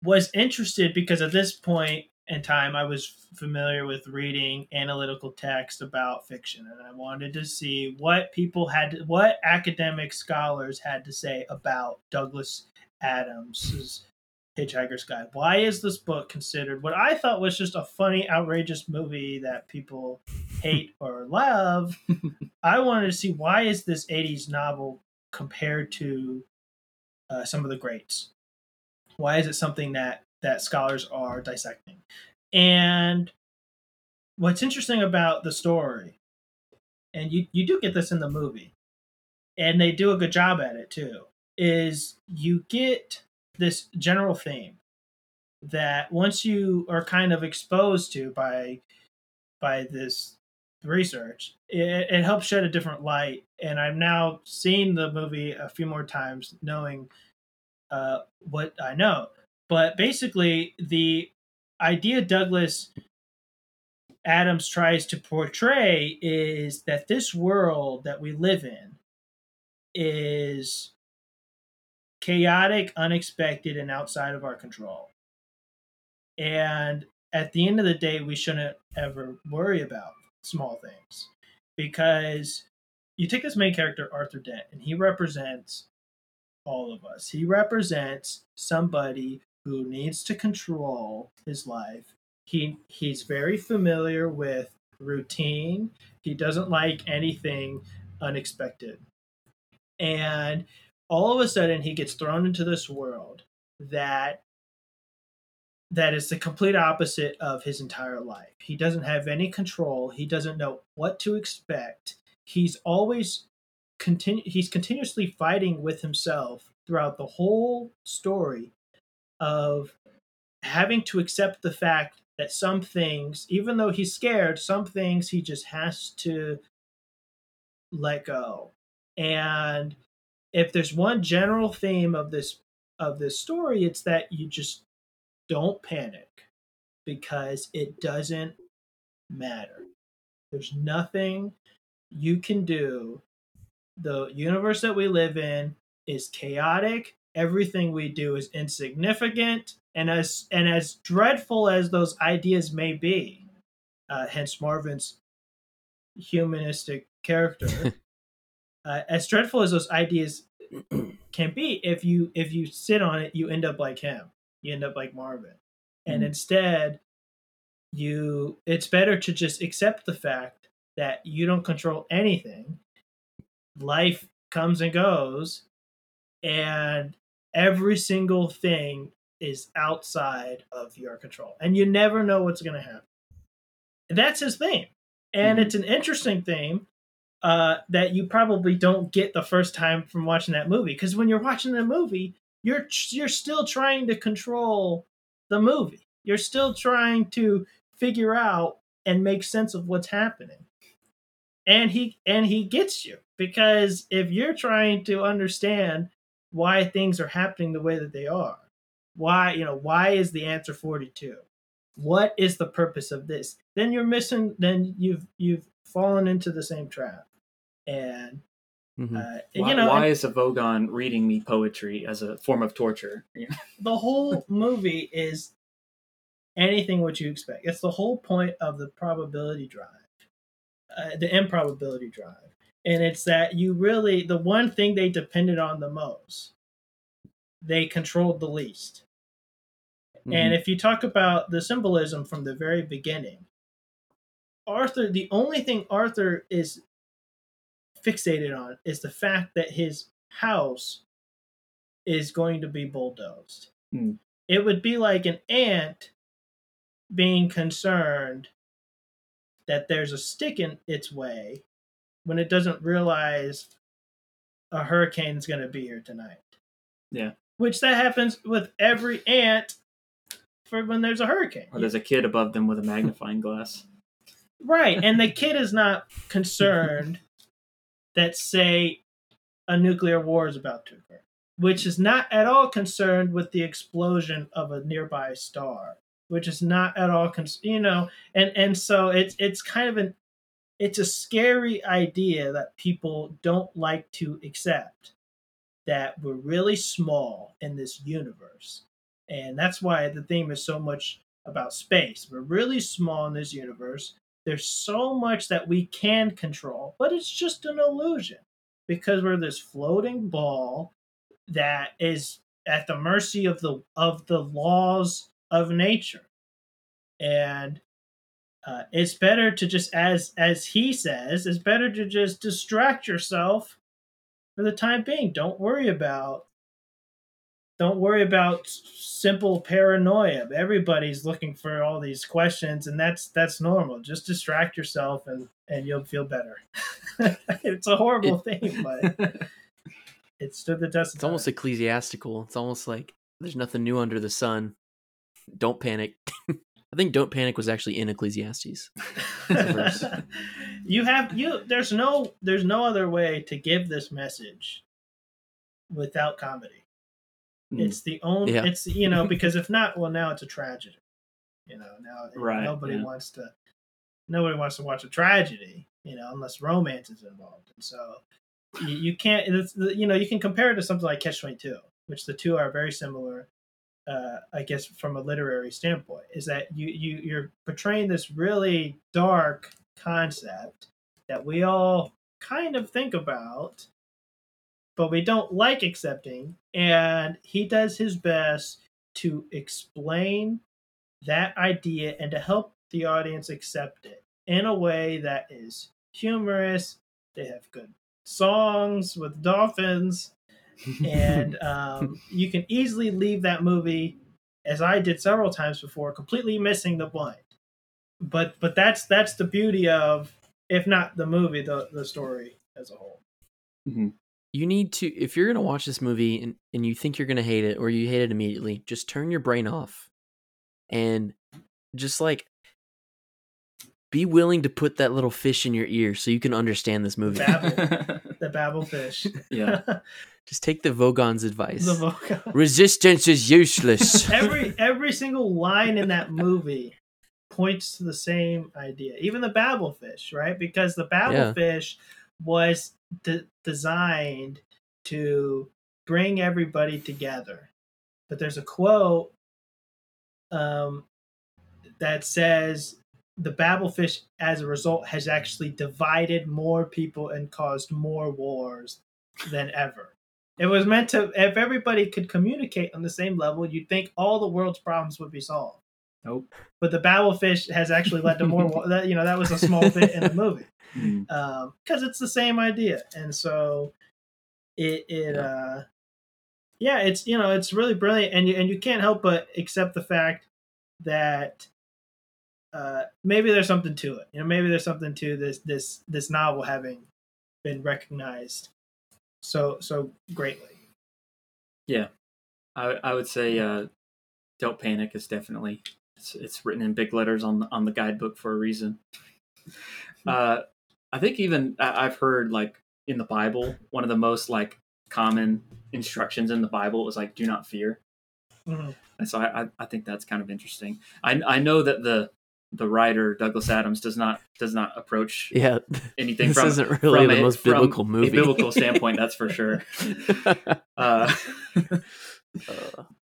[SPEAKER 3] was interested because at this point in time, I was familiar with reading analytical text about fiction, and I wanted to see what people had, what academic scholars had to say about Douglas Adams's Hitchhiker's Guide. Why is this book considered what I thought was just a funny, outrageous movie that people hate or love? I wanted to see why is this '80s novel compared to uh, some of the greats? Why is it something that that scholars are dissecting? And what's interesting about the story, and you you do get this in the movie, and they do a good job at it too, is you get this general theme that once you are kind of exposed to by by this research it, it helps shed a different light and i've now seen the movie a few more times knowing uh, what i know but basically the idea douglas adams tries to portray is that this world that we live in is chaotic unexpected and outside of our control. And at the end of the day we shouldn't ever worry about small things because you take this main character arthur dent and he represents all of us. He represents somebody who needs to control his life he he's very familiar with routine he doesn't like anything unexpected and all of a sudden he gets thrown into this world that that is the complete opposite of his entire life. He doesn't have any control. He doesn't know what to expect. He's always continu- he's continuously fighting with himself throughout the whole story of having to accept the fact that some things, even though he's scared, some things he just has to let go. And if there's one general theme of this of this story, it's that you just don't panic because it doesn't matter. There's nothing you can do. The universe that we live in is chaotic. Everything we do is insignificant, and as and as dreadful as those ideas may be, uh, hence Marvin's humanistic character. uh, as dreadful as those ideas can be, if you if you sit on it, you end up like him. You end up like Marvin, and
[SPEAKER 2] Mhm.
[SPEAKER 3] instead, you it's better to just accept the fact that you don't control anything. Life comes and goes, and every single thing is outside of your control, and you never know what's going to happen. That's his theme, and
[SPEAKER 2] Mhm.
[SPEAKER 3] it's an interesting theme uh, that you probably don't get the first time from watching that movie. Because when you're watching the movie, you're you're still trying to control the movie. You're still trying to figure out and make sense of what's happening. And he and he gets you because if you're trying to understand why things are happening the way that they are, why you know why is the answer 42? What is the purpose of this? Then you're missing. Then you've you've fallen into the same trap. And
[SPEAKER 2] Mhm.
[SPEAKER 3] uh,
[SPEAKER 1] Why,
[SPEAKER 3] you know,
[SPEAKER 1] why
[SPEAKER 3] and
[SPEAKER 1] is a Vogon reading me poetry as a form of torture?
[SPEAKER 3] the whole movie is anything what you expect. It's the whole point of the probability drive, uh, the improbability drive, and it's that you really the one thing they depended on the most they controlled the least.
[SPEAKER 2] Mhm.
[SPEAKER 3] And if you talk about the symbolism from the very beginning, Arthur, the only thing Arthur is fixated on is the fact that his house is going to be bulldozed.
[SPEAKER 1] Hmm.
[SPEAKER 3] It would be like an ant being concerned that there's a stick in its way when it doesn't realize a hurricane's going to be here tonight.
[SPEAKER 1] Yeah.
[SPEAKER 3] Which that happens with every ant for when there's a hurricane.
[SPEAKER 1] Or there's a kid above them with a magnifying glass.
[SPEAKER 3] Right. And the kid is not concerned that, say, a nuclear war is about to occur, which is not at all concerned with the explosion of a nearby star, which is not at all, con- you know, and, and so it's, it's kind of an, it's a scary idea that people don't like to accept that we're really small in this universe. And that's why the theme is so much about space. We're really small in this universe there's so much that we can control, but it's just an illusion because we're this floating ball that is at the mercy of the of the laws of nature. And uh, it's better to just as as he says, it's better to just distract yourself for the time being. Don't worry about don't worry about simple paranoia. Everybody's looking for all these questions, and that's that's normal. Just distract yourself, and and you'll feel better. it's a horrible thing, but it stood the test.
[SPEAKER 2] It's almost
[SPEAKER 3] time.
[SPEAKER 2] ecclesiastical. It's almost like there's nothing new under the sun. Don't panic. I think "Don't Panic" was actually in Ecclesiastes.
[SPEAKER 3] you have you. There's no there's no other way to give this message without comedy.
[SPEAKER 1] Hmm.
[SPEAKER 3] It's the only.
[SPEAKER 2] Yeah.
[SPEAKER 3] It's you know because if not, well now it's a tragedy. You know now
[SPEAKER 1] Right,
[SPEAKER 3] nobody
[SPEAKER 1] yeah.
[SPEAKER 3] wants to. Nobody wants to watch a tragedy, you know, unless romance is involved, and so you, you can't. It's, you know, you can compare it to something like Catch Twenty Two, which the two are very similar. Uh, I guess from a literary standpoint, is that you you you're portraying this really dark concept that we all kind of think about, but we don't like accepting. And he does his best to explain that idea and to help the audience accept it in a way that is humorous. They have good songs with dolphins, and um, you can easily leave that movie, as I did several times before, completely missing the point. But but that's that's the beauty of, if not the movie, the the story as a whole.
[SPEAKER 2] You need to, if you're gonna watch this movie and, and you think you're gonna hate it or you hate it immediately, just turn your brain off, and just like be willing to put that little fish in your ear so you can understand this movie.
[SPEAKER 3] Babel, the Babel fish.
[SPEAKER 1] yeah.
[SPEAKER 2] Just take the Vogon's advice.
[SPEAKER 3] the vocal.
[SPEAKER 2] Resistance is useless.
[SPEAKER 3] every every single line in that movie points to the same idea. Even the Babelfish, right? Because the Babelfish was de- designed to bring everybody together. But there's a quote um, that says the Babelfish, as a result, has actually divided more people and caused more wars than ever. It was meant to, if everybody could communicate on the same level, you'd think all the world's problems would be solved.
[SPEAKER 1] Nope.
[SPEAKER 3] But the Babelfish has actually led to more. that you know, that was a small bit in the movie
[SPEAKER 1] Hmm.
[SPEAKER 3] because it's the same idea, and so it it
[SPEAKER 2] Yeah.
[SPEAKER 3] uh yeah, it's you know it's really brilliant, and you and you can't help but accept the fact that uh maybe there's something to it. You know, maybe there's something to this this this novel having been recognized so so greatly.
[SPEAKER 1] Yeah, I, I would say uh, "Don't Panic" is definitely it's, it's written in big letters on the, on the guidebook for a reason. Uh, I think even I- I've heard like in the Bible, one of the most like common instructions in the Bible was like "Do not fear."
[SPEAKER 3] Mhm.
[SPEAKER 1] And so I, I, I think that's kind of interesting. I I know that the the writer Douglas Adams does not does not approach
[SPEAKER 2] yeah,
[SPEAKER 1] anything
[SPEAKER 2] this
[SPEAKER 1] from
[SPEAKER 2] isn't really
[SPEAKER 1] from
[SPEAKER 2] the
[SPEAKER 1] a-
[SPEAKER 2] most
[SPEAKER 1] from
[SPEAKER 2] biblical
[SPEAKER 1] a
[SPEAKER 2] movie.
[SPEAKER 1] biblical standpoint. That's for sure. Uh,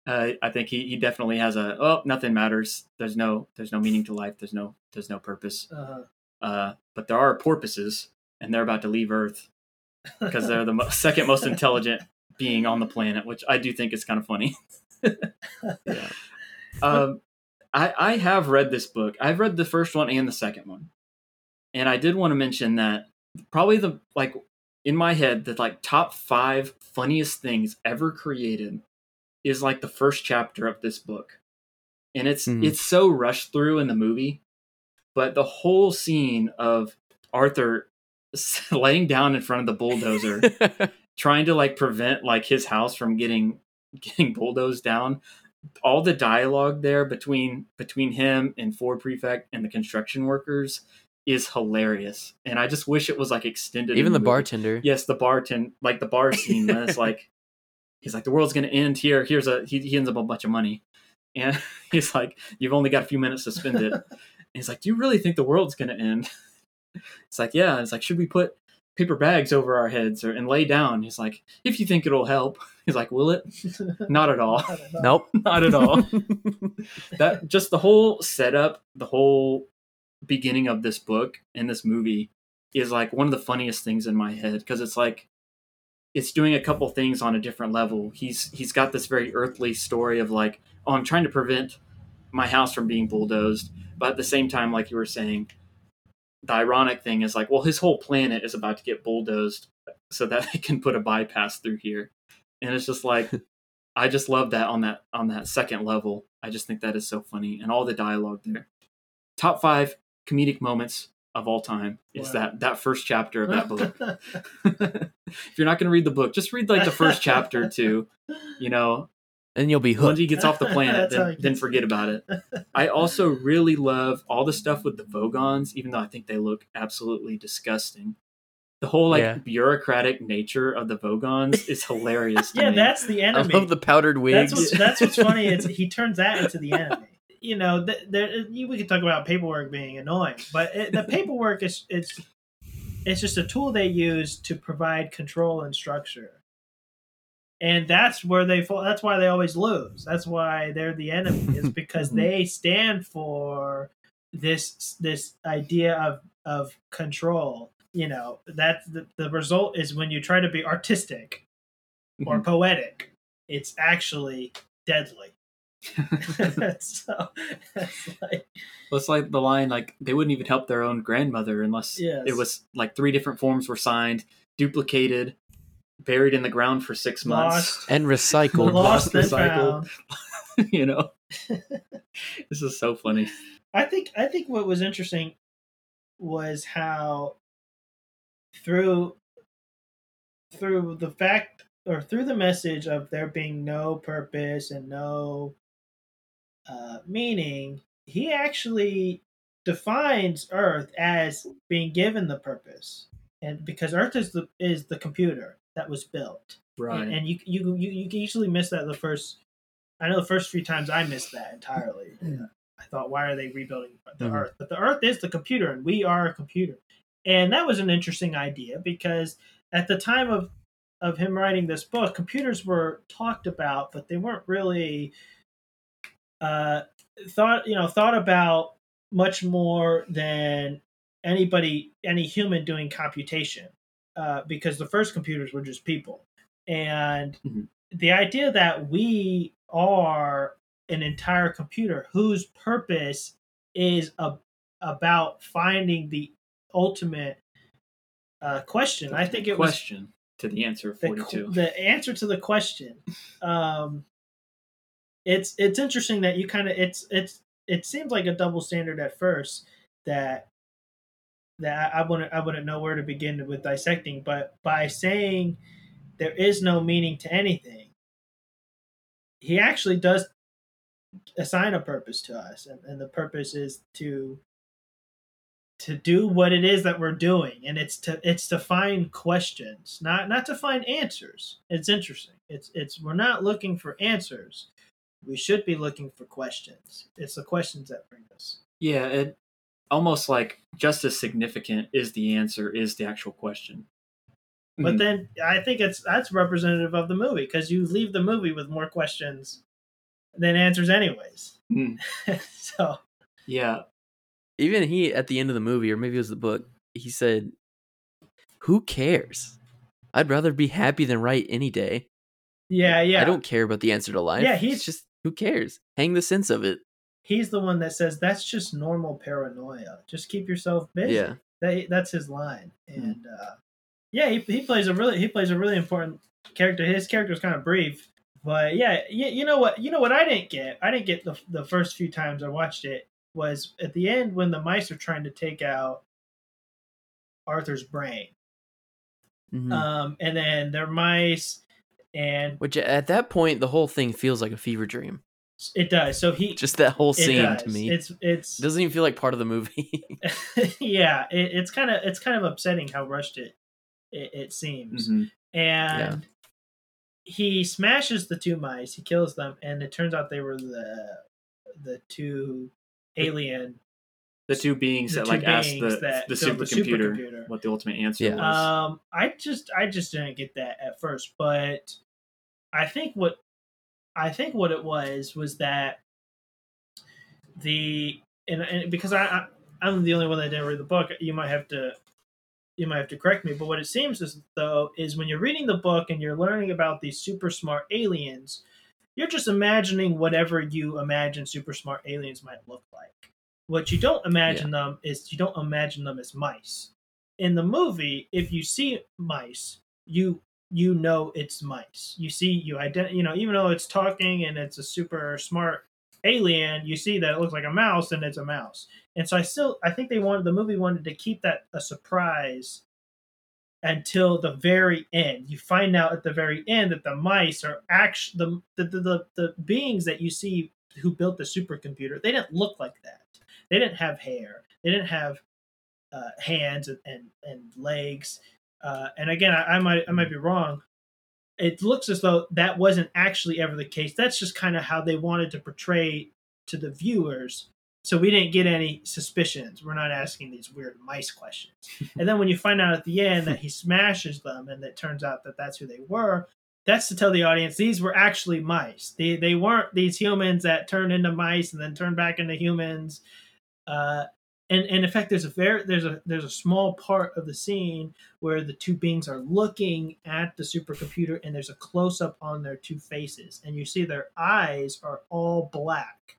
[SPEAKER 2] Uh,
[SPEAKER 1] I think he, he definitely has a oh nothing matters. There's no there's no meaning to life. There's no there's no purpose.
[SPEAKER 3] Uh,
[SPEAKER 1] Uh, but there are porpoises, and they're about to leave Earth because they're the mo- second most intelligent being on the planet, which I do think is kind of funny.
[SPEAKER 2] Yeah.
[SPEAKER 1] um, I I have read this book. I've read the first one and the second one, and I did want to mention that probably the like in my head the like top five funniest things ever created is like the first chapter of this book, and it's
[SPEAKER 2] Mhm.
[SPEAKER 1] it's so rushed through in the movie, but the whole scene of Arthur laying down in front of the bulldozer trying to like prevent like his house from getting getting bulldozed down all the dialogue there between between him and ford prefect and the construction workers is hilarious. And i just wish it was like extended
[SPEAKER 2] Even the
[SPEAKER 1] movie.
[SPEAKER 2] bartender.
[SPEAKER 1] yes the bartend like the bar scene it's like he's like the world's gonna end here. Here's a he, he ends up a bunch of money. And he's like you've only got a few minutes to spend it. And he's like do you really think the world's gonna end? It's like yeah. It's like should we put paper bags over our heads or and lay down. He's like if you think it'll help. He's like will it? Not at all.
[SPEAKER 2] Nope.
[SPEAKER 1] not at all. That just the whole setup the whole beginning of this book and this movie is like one of the funniest things in my head because it's like it's doing a couple things on a different level. He's he's got this very earthly story of like oh i'm trying to prevent my house from being bulldozed but at the same time like you were saying the ironic thing is like well his whole planet is about to get bulldozed so that they can put a bypass through here. And it's just like i just love that on that on that second level. I just think that is so funny. And all the dialogue there. Top five comedic moments of all time is
[SPEAKER 3] Wow.
[SPEAKER 1] that that first chapter of that book. If you're not going to read the book just read like the first chapter too you know
[SPEAKER 2] and you'll be hooked.
[SPEAKER 1] once he gets off the planet then, then forget about it i also really love all the stuff with the vogons even though i think they look absolutely disgusting the whole like
[SPEAKER 2] Yeah.
[SPEAKER 1] bureaucratic nature of the vogons is hilarious to
[SPEAKER 3] yeah,
[SPEAKER 1] me.
[SPEAKER 3] that's the enemy.
[SPEAKER 2] I
[SPEAKER 3] enemy.
[SPEAKER 2] love the powdered wigs.
[SPEAKER 3] That's what's, that's what's funny. Is he turns that into the enemy. You know, th- there we could talk about paperwork being annoying, but it, the paperwork is it's it's just a tool they use to provide control and structure, and that's where they fall. That's why they always lose. That's why they're the enemy. Is because they stand for this this idea of of control. You know, that's the, the result is when you try to be artistic or
[SPEAKER 1] Mhm.
[SPEAKER 3] poetic, it's actually deadly. so it's like,
[SPEAKER 1] Well, it's like the line like they wouldn't even help their own grandmother unless
[SPEAKER 3] Yes.
[SPEAKER 1] it was like three different forms were signed duplicated buried in the ground for six months
[SPEAKER 3] lost,
[SPEAKER 2] and recycled.
[SPEAKER 3] lost and
[SPEAKER 1] recycled.
[SPEAKER 3] found.
[SPEAKER 1] you know this is so funny
[SPEAKER 3] I think I think what was interesting was how through through the fact or through the message of there being no purpose and no uh, meaning, he actually defines Earth as being given the purpose, and because Earth is the is the computer that was built,
[SPEAKER 1] right
[SPEAKER 3] and, and you, you you you can easily miss that the first. I know the first few times I missed that entirely. I thought, why are they rebuilding the
[SPEAKER 2] Mhm.
[SPEAKER 3] Earth? But the Earth is the computer, and we are a computer. And that was an interesting idea because at the time of of him writing this book, computers were talked about, but they weren't really uh, thought. You know, thought about much more than anybody, any human doing computation, uh, because the first computers were just people, and
[SPEAKER 1] Mhm.
[SPEAKER 3] the idea that we are an entire computer whose purpose is a, about finding the ultimate uh, question. I think it was
[SPEAKER 1] question to the answer of
[SPEAKER 3] the,
[SPEAKER 1] 42
[SPEAKER 3] qu- the answer to the question. Um, it's it's interesting that you kind of it's it's it seems like a double standard at first that that I, wouldn't I wouldn't know where to begin with dissecting, but by saying there is no meaning to anything, he actually does assign a purpose to us, and, and the purpose is to to do what it is that we're doing and it's to it's to find questions not not to find answers. It's interesting. It's it's we're not looking for answers. We should be looking for questions. It's the questions that bring us.
[SPEAKER 1] Yeah it almost like just as significant is the answer is the actual question
[SPEAKER 3] but
[SPEAKER 1] Mhm.
[SPEAKER 3] then i think it's that's representative of the movie because you leave the movie with more questions than answers anyways
[SPEAKER 1] Mm.
[SPEAKER 3] so
[SPEAKER 1] yeah
[SPEAKER 2] Even he at the end of the movie, or maybe it was the book, he said, "Who cares? I'd rather be happy than right any day."
[SPEAKER 3] Yeah, yeah.
[SPEAKER 2] I don't care about the answer to life.
[SPEAKER 3] Yeah,
[SPEAKER 2] It's
[SPEAKER 3] he's-
[SPEAKER 2] just who cares? Hang the sense of it.
[SPEAKER 3] He's the one that says that's just normal paranoia. Just keep yourself busy.
[SPEAKER 2] Yeah.
[SPEAKER 3] That, that's his line. And uh, yeah, he, he plays a really he plays a really important character. His character is kind of brief, but yeah, you, you know what you know what I didn't get. I didn't get the the first few times I watched it was at the end when the mice are trying to take out Arthur's brain.
[SPEAKER 2] Mhm.
[SPEAKER 3] Um, and then they're mice, and
[SPEAKER 2] Which at that point, the whole thing feels like a fever dream.
[SPEAKER 3] It does. So he
[SPEAKER 2] Just that whole scene to me
[SPEAKER 3] It's it's
[SPEAKER 2] doesn't even feel like part of the movie.
[SPEAKER 3] yeah, it, it's kind of it's kind of upsetting how rushed it it, it seems.
[SPEAKER 1] Mhm.
[SPEAKER 3] And he smashes the two mice, he kills them, and it turns out they were the the two alien.
[SPEAKER 1] The two beings
[SPEAKER 3] The
[SPEAKER 1] that
[SPEAKER 3] two
[SPEAKER 1] like asked
[SPEAKER 3] beings
[SPEAKER 1] the
[SPEAKER 3] that
[SPEAKER 1] the
[SPEAKER 3] built the
[SPEAKER 1] supercomputer
[SPEAKER 3] supercomputer.
[SPEAKER 1] what the ultimate answer
[SPEAKER 2] Yeah.
[SPEAKER 1] was.
[SPEAKER 3] Um, I just I just didn't get that at first, but I think what I think what it was was that the and, and because I, I I'm the only one that didn't read the book, you might have to you might have to correct me, but what it seems as though is when you're reading the book and you're learning about these super smart aliens, you're just imagining whatever you imagine super smart aliens might look like. What you don't imagine them is you don't imagine them as mice. In the movie, if you see mice, you you know it's mice. You see you ident you know even though it's talking and it's a super smart alien, you see that it looks like a mouse and it's a mouse. And so I still I think they wanted the movie wanted to keep that a surprise until the very end. You find out at the very end that the mice are actually the the, the, the, the beings that you see who built the supercomputer, they didn't look like that. They didn't have hair. They didn't have uh, hands and, and, and legs. Uh, and again, I, I might I might be wrong. It looks as though that wasn't actually ever the case. That's just kind of how they wanted to portray to the viewers. So we didn't get any suspicions. We're not asking these weird mice questions. and then when you find out at the end that he smashes them, and it turns out that that's who they were, that's to tell the audience these were actually mice. They they weren't these humans that turned into mice and then turned back into humans. Uh, and, and in fact, there's a very there's a there's a small part of the scene where the two beings are looking at the supercomputer, and there's a close up on their two faces, and you see their eyes are all black.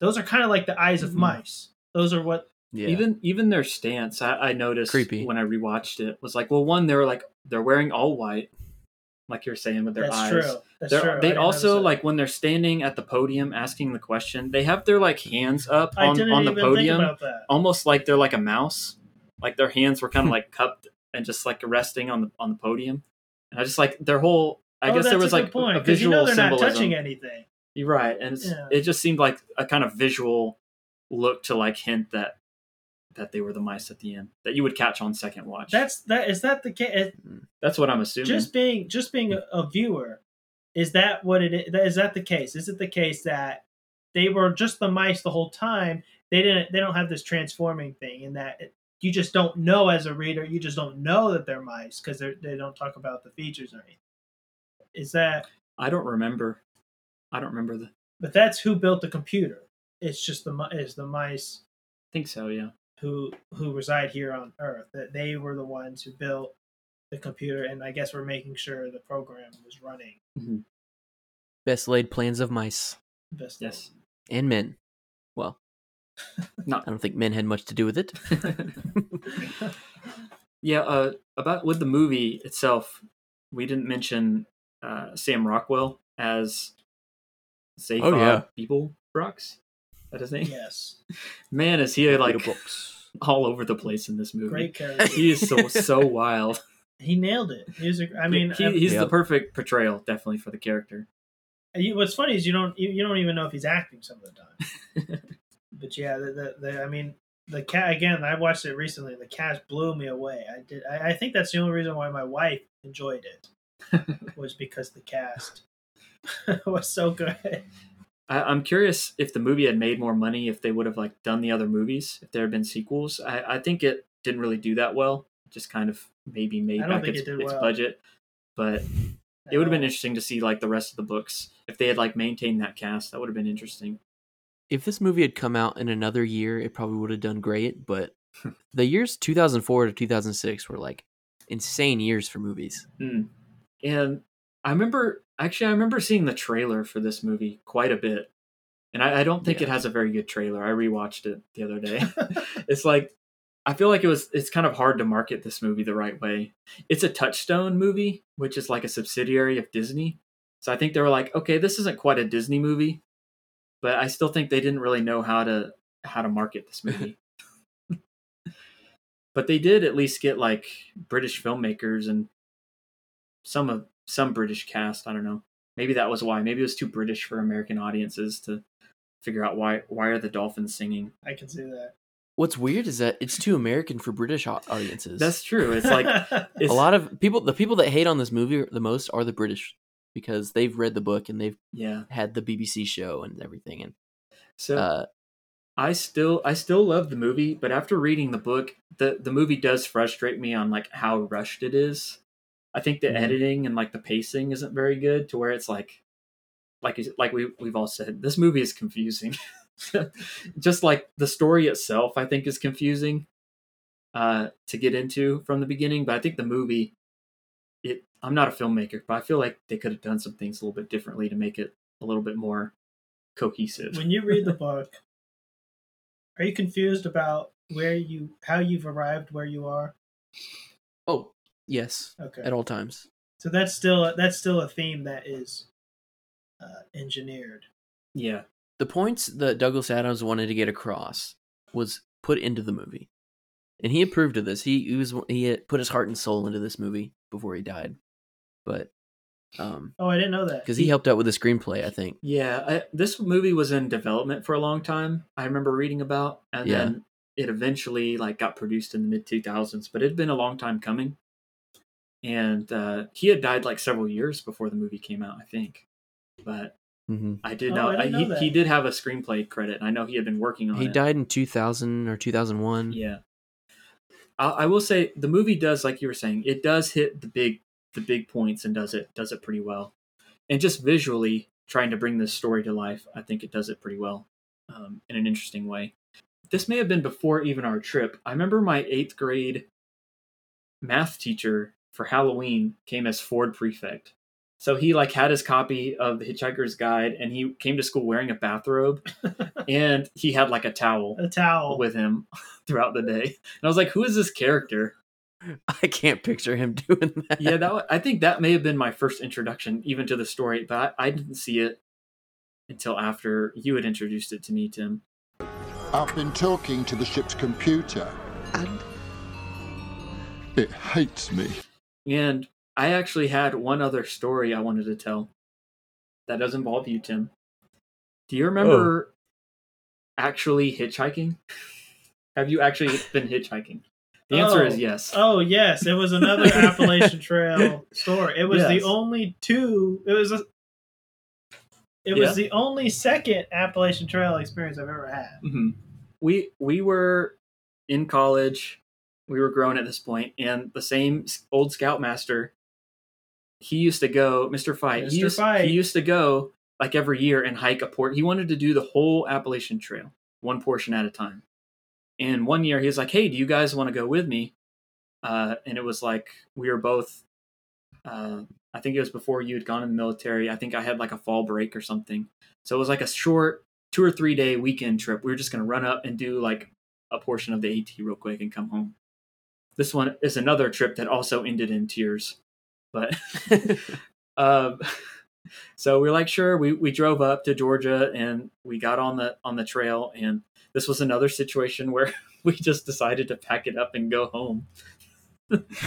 [SPEAKER 3] Those are kind of like the eyes of
[SPEAKER 1] Mhm.
[SPEAKER 3] mice. Those are what
[SPEAKER 2] yeah.
[SPEAKER 1] Even even their stance, I, I noticed
[SPEAKER 2] Creepy.
[SPEAKER 1] when I rewatched it was like, well, one they were like they're wearing all white, like you're saying with their
[SPEAKER 3] that's
[SPEAKER 1] eyes.
[SPEAKER 3] true. That's
[SPEAKER 1] They're-
[SPEAKER 3] true.
[SPEAKER 1] They also like when they're standing at the podium asking the question, they have their like hands up
[SPEAKER 3] I
[SPEAKER 1] on, on the podium,
[SPEAKER 3] think about that.
[SPEAKER 1] almost like they're like a mouse. Like their hands were kind of like cupped and just like resting on the on the podium. And I just like their whole. I
[SPEAKER 3] oh,
[SPEAKER 1] guess there was like
[SPEAKER 3] point
[SPEAKER 1] a
[SPEAKER 3] because you know they're not touching anything.
[SPEAKER 1] You're right, and it's,
[SPEAKER 3] Yeah.
[SPEAKER 1] it just seemed like a kind of visual look to like hint that that they were the mice at the end that you would catch on second watch.
[SPEAKER 3] That's that. Is that the case? Hmm.
[SPEAKER 1] that's what I'm assuming.
[SPEAKER 3] Just being just being a, a viewer, is that what it is? Is that the case? Is it the case that they were just the mice the whole time? They didn't. They don't have this transforming thing, and that it, you just don't know as a reader. You just don't know that they're mice because they they don't talk about the features or anything. Is that?
[SPEAKER 1] I don't remember. I don't remember the.
[SPEAKER 3] But that's who built the computer. It's just the is the mice I
[SPEAKER 1] think so. Yeah.
[SPEAKER 3] Who who reside here on Earth. That they were the ones who built the computer, and I guess we're making sure the program was running.
[SPEAKER 2] Best laid plans of mice
[SPEAKER 3] Best
[SPEAKER 1] Yes.
[SPEAKER 2] and men. Well,
[SPEAKER 1] No.
[SPEAKER 2] I don't think men had much to do with it.
[SPEAKER 1] yeah. Uh, about with the movie itself, we didn't mention uh, Sam Rockwell as Zaphod
[SPEAKER 2] Oh, yeah.
[SPEAKER 1] People Brooks. Is that his name?
[SPEAKER 3] Yes,
[SPEAKER 1] Man, is he like
[SPEAKER 2] Beeblebrox.
[SPEAKER 1] all over the place in this movie?
[SPEAKER 3] great character.
[SPEAKER 1] He is so so wild.
[SPEAKER 3] he nailed it. He was a, I mean,
[SPEAKER 1] he, he's the perfect portrayal, definitely for the character.
[SPEAKER 3] you- what's funny is you don't you, you don't even know if he's acting some of the time. but yeah, the, the, the I mean, the cat again. I watched it recently. The cast blew me away. I did. I, I think that's the only reason why my wife enjoyed it was because the cast was so good.
[SPEAKER 1] I, I'm curious if the movie had made more money if they would have like done the other movies if there had been sequels. I, I think it didn't really do that well. It just kind of maybe made back its,
[SPEAKER 3] it
[SPEAKER 1] its
[SPEAKER 3] well.
[SPEAKER 1] budget, but it would have been interesting to see like the rest of the books if they had like maintained that cast. That would have been interesting.
[SPEAKER 2] If this movie had come out in another year, it probably would have done great. But the years 2004 to 2006 were like insane years for movies.
[SPEAKER 1] Mm. And I remember actually I remember seeing the trailer for this movie quite a bit. And I, I don't think it has a very good trailer. I rewatched it the other day. it's like I feel like it was it's kind of hard to market this movie the right way. It's a Touchstone movie, which is like a subsidiary of Disney. So I think they were like, okay, this isn't quite a Disney movie, but I still think they didn't really know how to how to market this movie. but they did at least get like British filmmakers and some of some British cast. I don't know. Maybe that was why. Maybe it was too British for American audiences to figure out why why are the dolphins singing.
[SPEAKER 3] I can see that.
[SPEAKER 2] What's weird is that it's too American for British audiences.
[SPEAKER 1] That's true. It's like it's,
[SPEAKER 2] a lot of people. The people that hate on this movie the most are the British because they've read the book and they've
[SPEAKER 1] yeah.
[SPEAKER 2] had the BBC show and everything. And
[SPEAKER 1] So
[SPEAKER 2] uh,
[SPEAKER 1] I still I still love the movie, but after reading the book, the the movie does frustrate me on like how rushed it is. I think the
[SPEAKER 2] Mhm.
[SPEAKER 1] editing and like the pacing isn't very good to where it's like like like we we've all said this movie is confusing. Just like the story itself I think is confusing uh to get into from the beginning, but I think the movie it I'm not a filmmaker, but I feel like they could have done some things a little bit differently to make it a little bit more cohesive.
[SPEAKER 3] when you read the book, are you confused about where you how you've arrived where you are?
[SPEAKER 2] oh yes,
[SPEAKER 3] Okay.
[SPEAKER 2] at all times.
[SPEAKER 3] So that's still that's still a theme that is uh, engineered.
[SPEAKER 1] yeah.
[SPEAKER 2] The points that Douglas Adams wanted to get across was put into the movie, and he approved of this. He, he was he had put his heart and soul into this movie before he died, but um
[SPEAKER 3] Oh, I didn't know that.
[SPEAKER 2] because he helped out with the screenplay, I think.
[SPEAKER 1] Yeah, I, this movie was in development for a long time. I remember reading about, and
[SPEAKER 2] Yeah.
[SPEAKER 1] then it eventually like got produced in the mid two thousands. But it had been a long time coming, and uh, he had died like several years before the movie came out, I think. But
[SPEAKER 2] hmm
[SPEAKER 1] I did
[SPEAKER 3] Oh,
[SPEAKER 1] know,
[SPEAKER 3] I
[SPEAKER 1] I- he,
[SPEAKER 3] know that.
[SPEAKER 1] he did have a screenplay credit. and I know he had been working on it.
[SPEAKER 2] He
[SPEAKER 1] it.
[SPEAKER 2] died in two thousand or two thousand one.
[SPEAKER 1] Yeah, I, I will say the movie does, like you were saying, it does hit the big the big points and does it does it pretty well, and just visually trying to bring this story to life, I think it does it pretty well, um, in an interesting way. This may have been before even our trip. I remember my eighth grade math teacher for Halloween came as Ford prefect. So he like had his copy of the Hitchhiker's Guide, and he came to school wearing a bathrobe, and he had like a towel
[SPEAKER 3] a towel.
[SPEAKER 1] with him throughout the day. And I was like, who is this character?
[SPEAKER 2] I can't picture him doing that.
[SPEAKER 1] Yeah, that wa- I think that may have been my first introduction even to the story, but I, I didn't see it until after you had introduced it to me, Tim.
[SPEAKER 4] I've been talking to the ship's computer, and it hates me.
[SPEAKER 1] And I actually had one other story I wanted to tell that does involve you, Tim. Do you remember actually hitchhiking? Have you actually been hitchhiking? The answer is
[SPEAKER 3] Oh.
[SPEAKER 1] yes.
[SPEAKER 3] Oh yes, it was another Appalachian Trail story. It was the only two. It was a. It
[SPEAKER 1] Yeah.
[SPEAKER 3] was the only second Appalachian Trail experience I've ever had.
[SPEAKER 1] hmm We we were in college. We were grown at this point, and the same old scoutmaster. He used to go, Mister Fight. He used,
[SPEAKER 3] Fight.
[SPEAKER 1] he used to go like every year and hike a port. He wanted to do the whole Appalachian Trail, one portion at a time. And one year he was like, "Hey, do you guys want to go with me?" Uh, and it was like we were both. Uh, I think it was before you had gone in the military. I think I had like a fall break or something. So it was like a short two or three day weekend trip. We were just going to run up and do like a portion of the AT real quick and come home. This one is another trip that also ended in tears. But um, so we are like, sure. We we drove up to Georgia and we got on the on the trail. And this was another situation where we just decided to pack it up and go home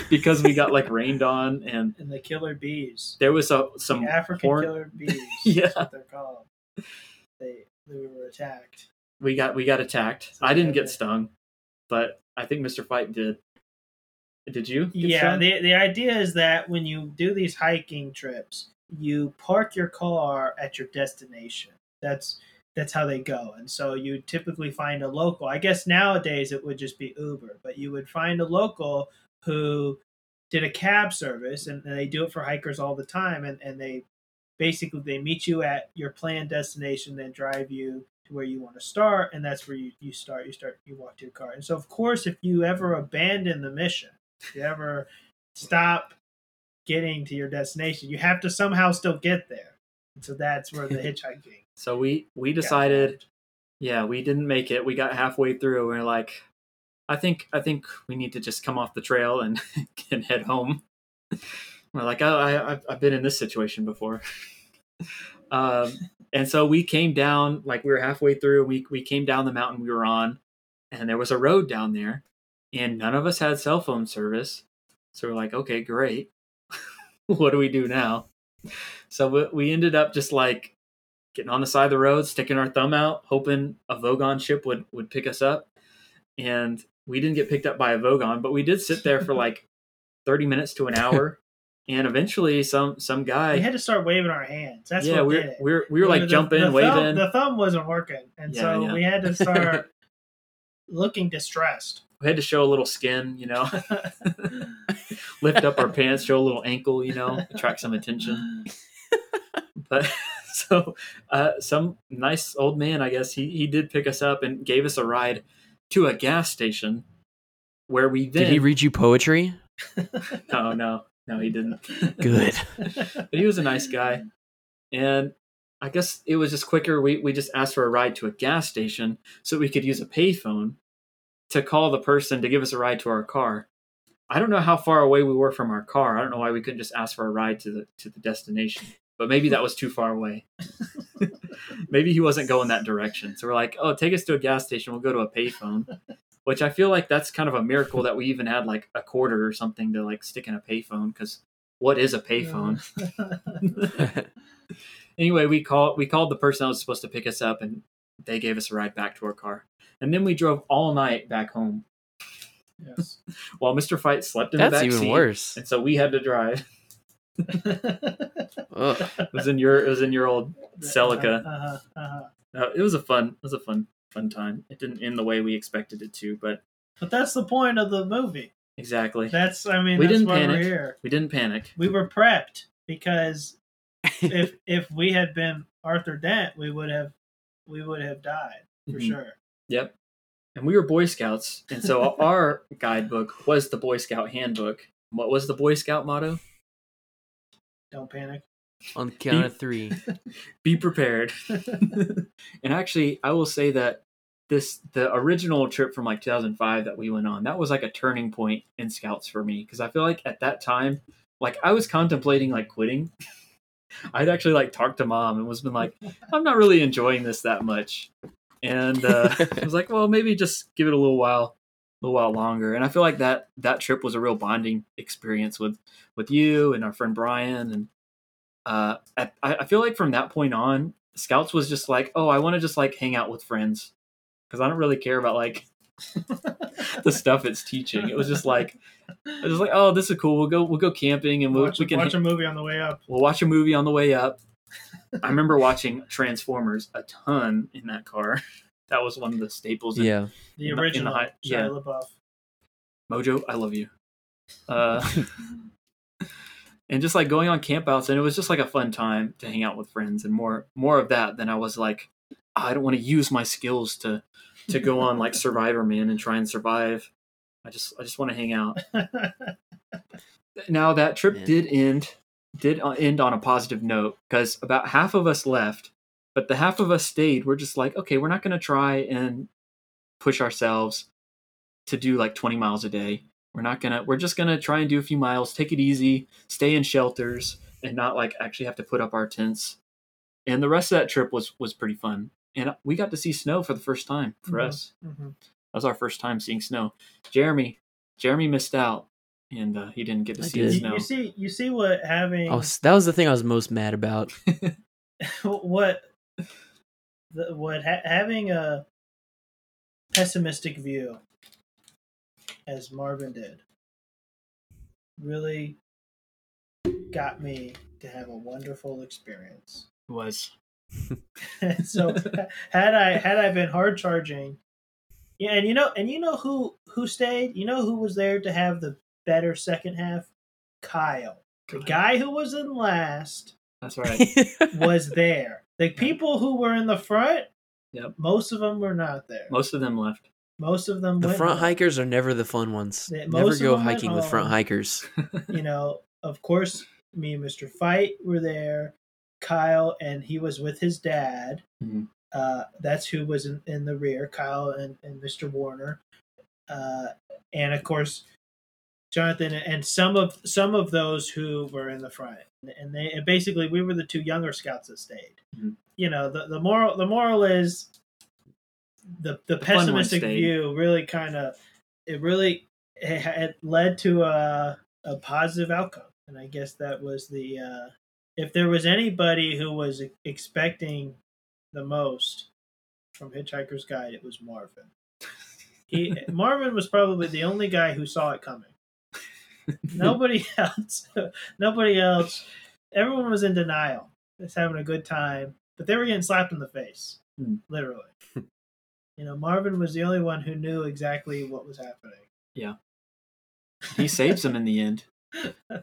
[SPEAKER 1] because we got like rained on and
[SPEAKER 3] And the killer bees,
[SPEAKER 1] there was a some
[SPEAKER 3] the African
[SPEAKER 1] horn-
[SPEAKER 3] killer bees.
[SPEAKER 1] Yeah.
[SPEAKER 3] that's what they're called. They they were attacked.
[SPEAKER 1] we got we got attacked. I didn't get stung, but I think Mr. Fight did. Did you?
[SPEAKER 3] Yeah,
[SPEAKER 1] stung?
[SPEAKER 3] the the idea is that when you do these hiking trips, you park your car at your destination. That's that's how they go. And so you typically find a local. I guess nowadays it would just be Uber, but you would find a local who did a cab service and they do it for hikers all the time and, and they basically they meet you at your planned destination, then drive you to where you want to start, and that's where you, you start. You start you walk to your car. And so of course if you ever abandon the mission, ever stop getting to your destination. You have to somehow still get there. So that's where the hitchhiking.
[SPEAKER 1] So we we decided, yeah, we didn't make it. We got halfway through. and We are like, I think I think we need to just come off the trail and, and head home. We're like, oh, I, I've- I've been in this situation before. um, and so we came down, like we were halfway through. We we came down the mountain we were on, and there was a road down there, and none of us had cell phone service. So we're like, okay, great. what do we do now? So we, we ended up just like getting on the side of the road, sticking our thumb out, hoping a Vogon ship would would pick us up. And we didn't get picked up by a Vogon, but we did sit there for like thirty minutes to an hour. and eventually, some some guy,
[SPEAKER 3] We had to start waving our hands. That's
[SPEAKER 1] yeah,
[SPEAKER 3] what
[SPEAKER 1] we
[SPEAKER 3] did
[SPEAKER 1] were we were, we were like
[SPEAKER 3] The-
[SPEAKER 1] jumping,
[SPEAKER 3] the thumb-
[SPEAKER 1] waving.
[SPEAKER 3] the thumb wasn't working, and
[SPEAKER 1] Yeah,
[SPEAKER 3] so
[SPEAKER 1] yeah.
[SPEAKER 3] we had to start looking distressed.
[SPEAKER 1] We had to show a little skin, you know, lift up our pants, show a little ankle, you know, attract some attention. but so uh, some nice old man i guess he, he did pick us up and gave us a ride to a gas station where we then
[SPEAKER 2] Did he read you poetry?
[SPEAKER 1] no no no he didn't
[SPEAKER 2] Good.
[SPEAKER 1] but he was a nice guy and i guess it was just quicker we, we just asked for a ride to a gas station so we could use a payphone to call the person to give us a ride to our car. I don't know how far away we were from our car. I don't know why we couldn't just ask for a ride to the to the destination but maybe that was too far away. Maybe he wasn't going that direction. So we're like oh take us to a gas station. We'll go to a payphone which i feel like that's kind of a miracle that we even had like a quarter or something to like stick in a payphone because what is a payphone? Anyway, we called we called the person that was supposed to pick us up, and they gave us a ride back to our car. And then we drove all night back home
[SPEAKER 3] yes.
[SPEAKER 1] while Mister Fight slept in the
[SPEAKER 2] That's
[SPEAKER 1] back
[SPEAKER 2] even
[SPEAKER 1] seat,
[SPEAKER 2] worse.
[SPEAKER 1] And so we had to drive.
[SPEAKER 2] Ugh.
[SPEAKER 1] It was in your it was in your old Celica.
[SPEAKER 3] Uh-huh, uh-huh.
[SPEAKER 1] Uh, it was a fun it was a fun fun time. It didn't end the way we expected it to, but
[SPEAKER 3] But that's the point of the movie.
[SPEAKER 1] exactly
[SPEAKER 3] That's I mean
[SPEAKER 1] We
[SPEAKER 3] that's
[SPEAKER 1] didn't
[SPEAKER 3] why
[SPEAKER 1] panic.
[SPEAKER 3] we're here.
[SPEAKER 1] we didn't panic.
[SPEAKER 3] We were prepped because if if we had been Arthur Dent, we would have we would have died for
[SPEAKER 1] Mhm.
[SPEAKER 3] sure.
[SPEAKER 1] Yep. And we were Boy Scouts, and so our guidebook was the Boy Scout handbook. What was the Boy Scout motto?
[SPEAKER 3] Don't panic.
[SPEAKER 2] On the count of three.
[SPEAKER 1] be prepared. and actually, I will say that this the original trip from like 2005 that we went on that was like a turning point in scouts for me because I feel like at that time, like I was contemplating like quitting. I'd actually like talked to mom and was been like, I'm not really enjoying this that much, and uh, I was like, well, maybe just give it a little while, a little while longer. And I feel like that that trip was a real bonding experience with with you and our friend Brian and uh, I, I feel like from that point on, Scouts was just like, oh, I want to just like hang out with friends because I don't really care about like the stuff it's teaching. It was just like, I was just like, oh, this is cool. We'll go, we'll go camping and we'll,
[SPEAKER 3] watch,
[SPEAKER 1] we can
[SPEAKER 3] watch a movie on the way up.
[SPEAKER 1] we'll watch a movie on the way up. I remember watching Transformers a ton in that car. That was one of the staples. in-
[SPEAKER 2] Yeah.
[SPEAKER 3] The
[SPEAKER 1] in the- in the
[SPEAKER 3] original
[SPEAKER 1] high- yeah.
[SPEAKER 3] LaBeouf.
[SPEAKER 1] Mojo, I love you. Uh, and just like going on campouts, and it was just like a fun time to hang out with friends, and more more of that than I was like, "Ah, I don't want to use my skills to to go on like Survivor Man and try and survive. I just I just want to hang out. Now that trip
[SPEAKER 2] Yeah.
[SPEAKER 1] did end did uh, end on a positive note because about half of us left, but the half of us stayed. We're just like, okay, we're not going to try and push ourselves to do like 20 miles a day. We're not gonna. We're just gonna try and do a few miles, take it easy, stay in shelters, and not like actually have to put up our tents. And the rest of that trip was was pretty fun, and we got to see snow for the first time for
[SPEAKER 3] Mhm.
[SPEAKER 1] us.
[SPEAKER 3] Mhm.
[SPEAKER 1] That was our first time seeing snow. Jeremy, Jeremy missed out, and uh, he didn't get to
[SPEAKER 2] I
[SPEAKER 1] see
[SPEAKER 2] did.
[SPEAKER 1] the
[SPEAKER 3] You,
[SPEAKER 1] snow.
[SPEAKER 3] you see, you see what having
[SPEAKER 2] I was, that was the thing I was most mad about.
[SPEAKER 3] what the, what ha- having a pessimistic view as Marvin did really got me to have a wonderful experience.
[SPEAKER 1] was
[SPEAKER 3] so had I had I been hard charging, yeah, and you know, and you know who who stayed? You know who was there to have the better second half? Kyle, the guy who was in last
[SPEAKER 1] that's right.
[SPEAKER 3] was there. The people who were in the front,
[SPEAKER 1] Yep.
[SPEAKER 3] most of them were not there.
[SPEAKER 1] Most of them left.
[SPEAKER 3] Most of them
[SPEAKER 2] the
[SPEAKER 3] went
[SPEAKER 2] front
[SPEAKER 3] home.
[SPEAKER 2] hikers are never the fun ones.
[SPEAKER 3] They-
[SPEAKER 2] Never
[SPEAKER 3] of
[SPEAKER 2] go
[SPEAKER 3] them went
[SPEAKER 2] hiking with front
[SPEAKER 3] home.
[SPEAKER 2] hikers.
[SPEAKER 3] You know, of course, me and Mr. Fight were there. Kyle and he was with his dad.
[SPEAKER 1] Mhm.
[SPEAKER 3] Uh, that's who was in, in the rear. Kyle and, and Mr. Warner, uh, and of course, Jonathan and some of some of those who were in the front. And they and basically we were the two younger scouts that stayed.
[SPEAKER 1] Mhm.
[SPEAKER 3] You know the, the moral the moral is the the,
[SPEAKER 1] ones
[SPEAKER 3] pessimistic view really kind of it really it, it led to a a positive outcome, and I guess that was the uh, if there was anybody who was expecting the most from Hitchhiker's Guide, it was Marvin. He Marvin was probably the only guy who saw it coming. Nobody else, nobody else. Everyone was in denial, It's having a good time, but they were getting slapped in the face,
[SPEAKER 1] Hmm.
[SPEAKER 3] literally. you know, Marvin was the only one who knew exactly what was happening.
[SPEAKER 1] Yeah, he saves them in the end.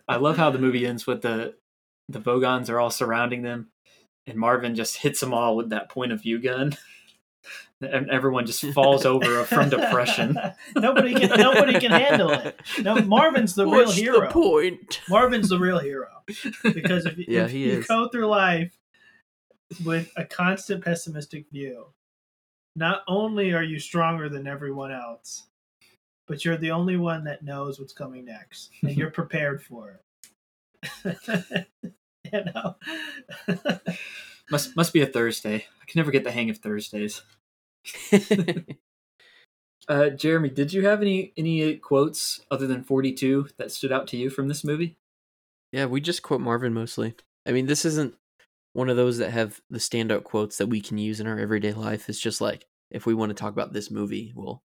[SPEAKER 1] I love how the movie ends with the the Vogons are all surrounding them, and Marvin just hits them all with that point of view gun, and everyone just falls over from depression.
[SPEAKER 3] nobody can nobody can handle it. No, Marvin's the real hero.
[SPEAKER 2] the point?
[SPEAKER 3] Marvin's the real hero because if,
[SPEAKER 2] Yeah,
[SPEAKER 3] if
[SPEAKER 2] he
[SPEAKER 3] you
[SPEAKER 2] is.
[SPEAKER 3] go through life with a constant pessimistic view, not only are you stronger than everyone else, but you're the only one that knows what's coming next, and you're prepared for it. you know.
[SPEAKER 1] Must must be a Thursday. I can never get the hang of Thursdays. Uh, Jeremy, did you have any any quotes other than forty two that stood out to you from this movie?
[SPEAKER 2] yeah, we just quote Marvin mostly. I mean, this isn't one of those that have the standout quotes that we can use in our everyday life. It's just like if we want to talk about this movie, we'll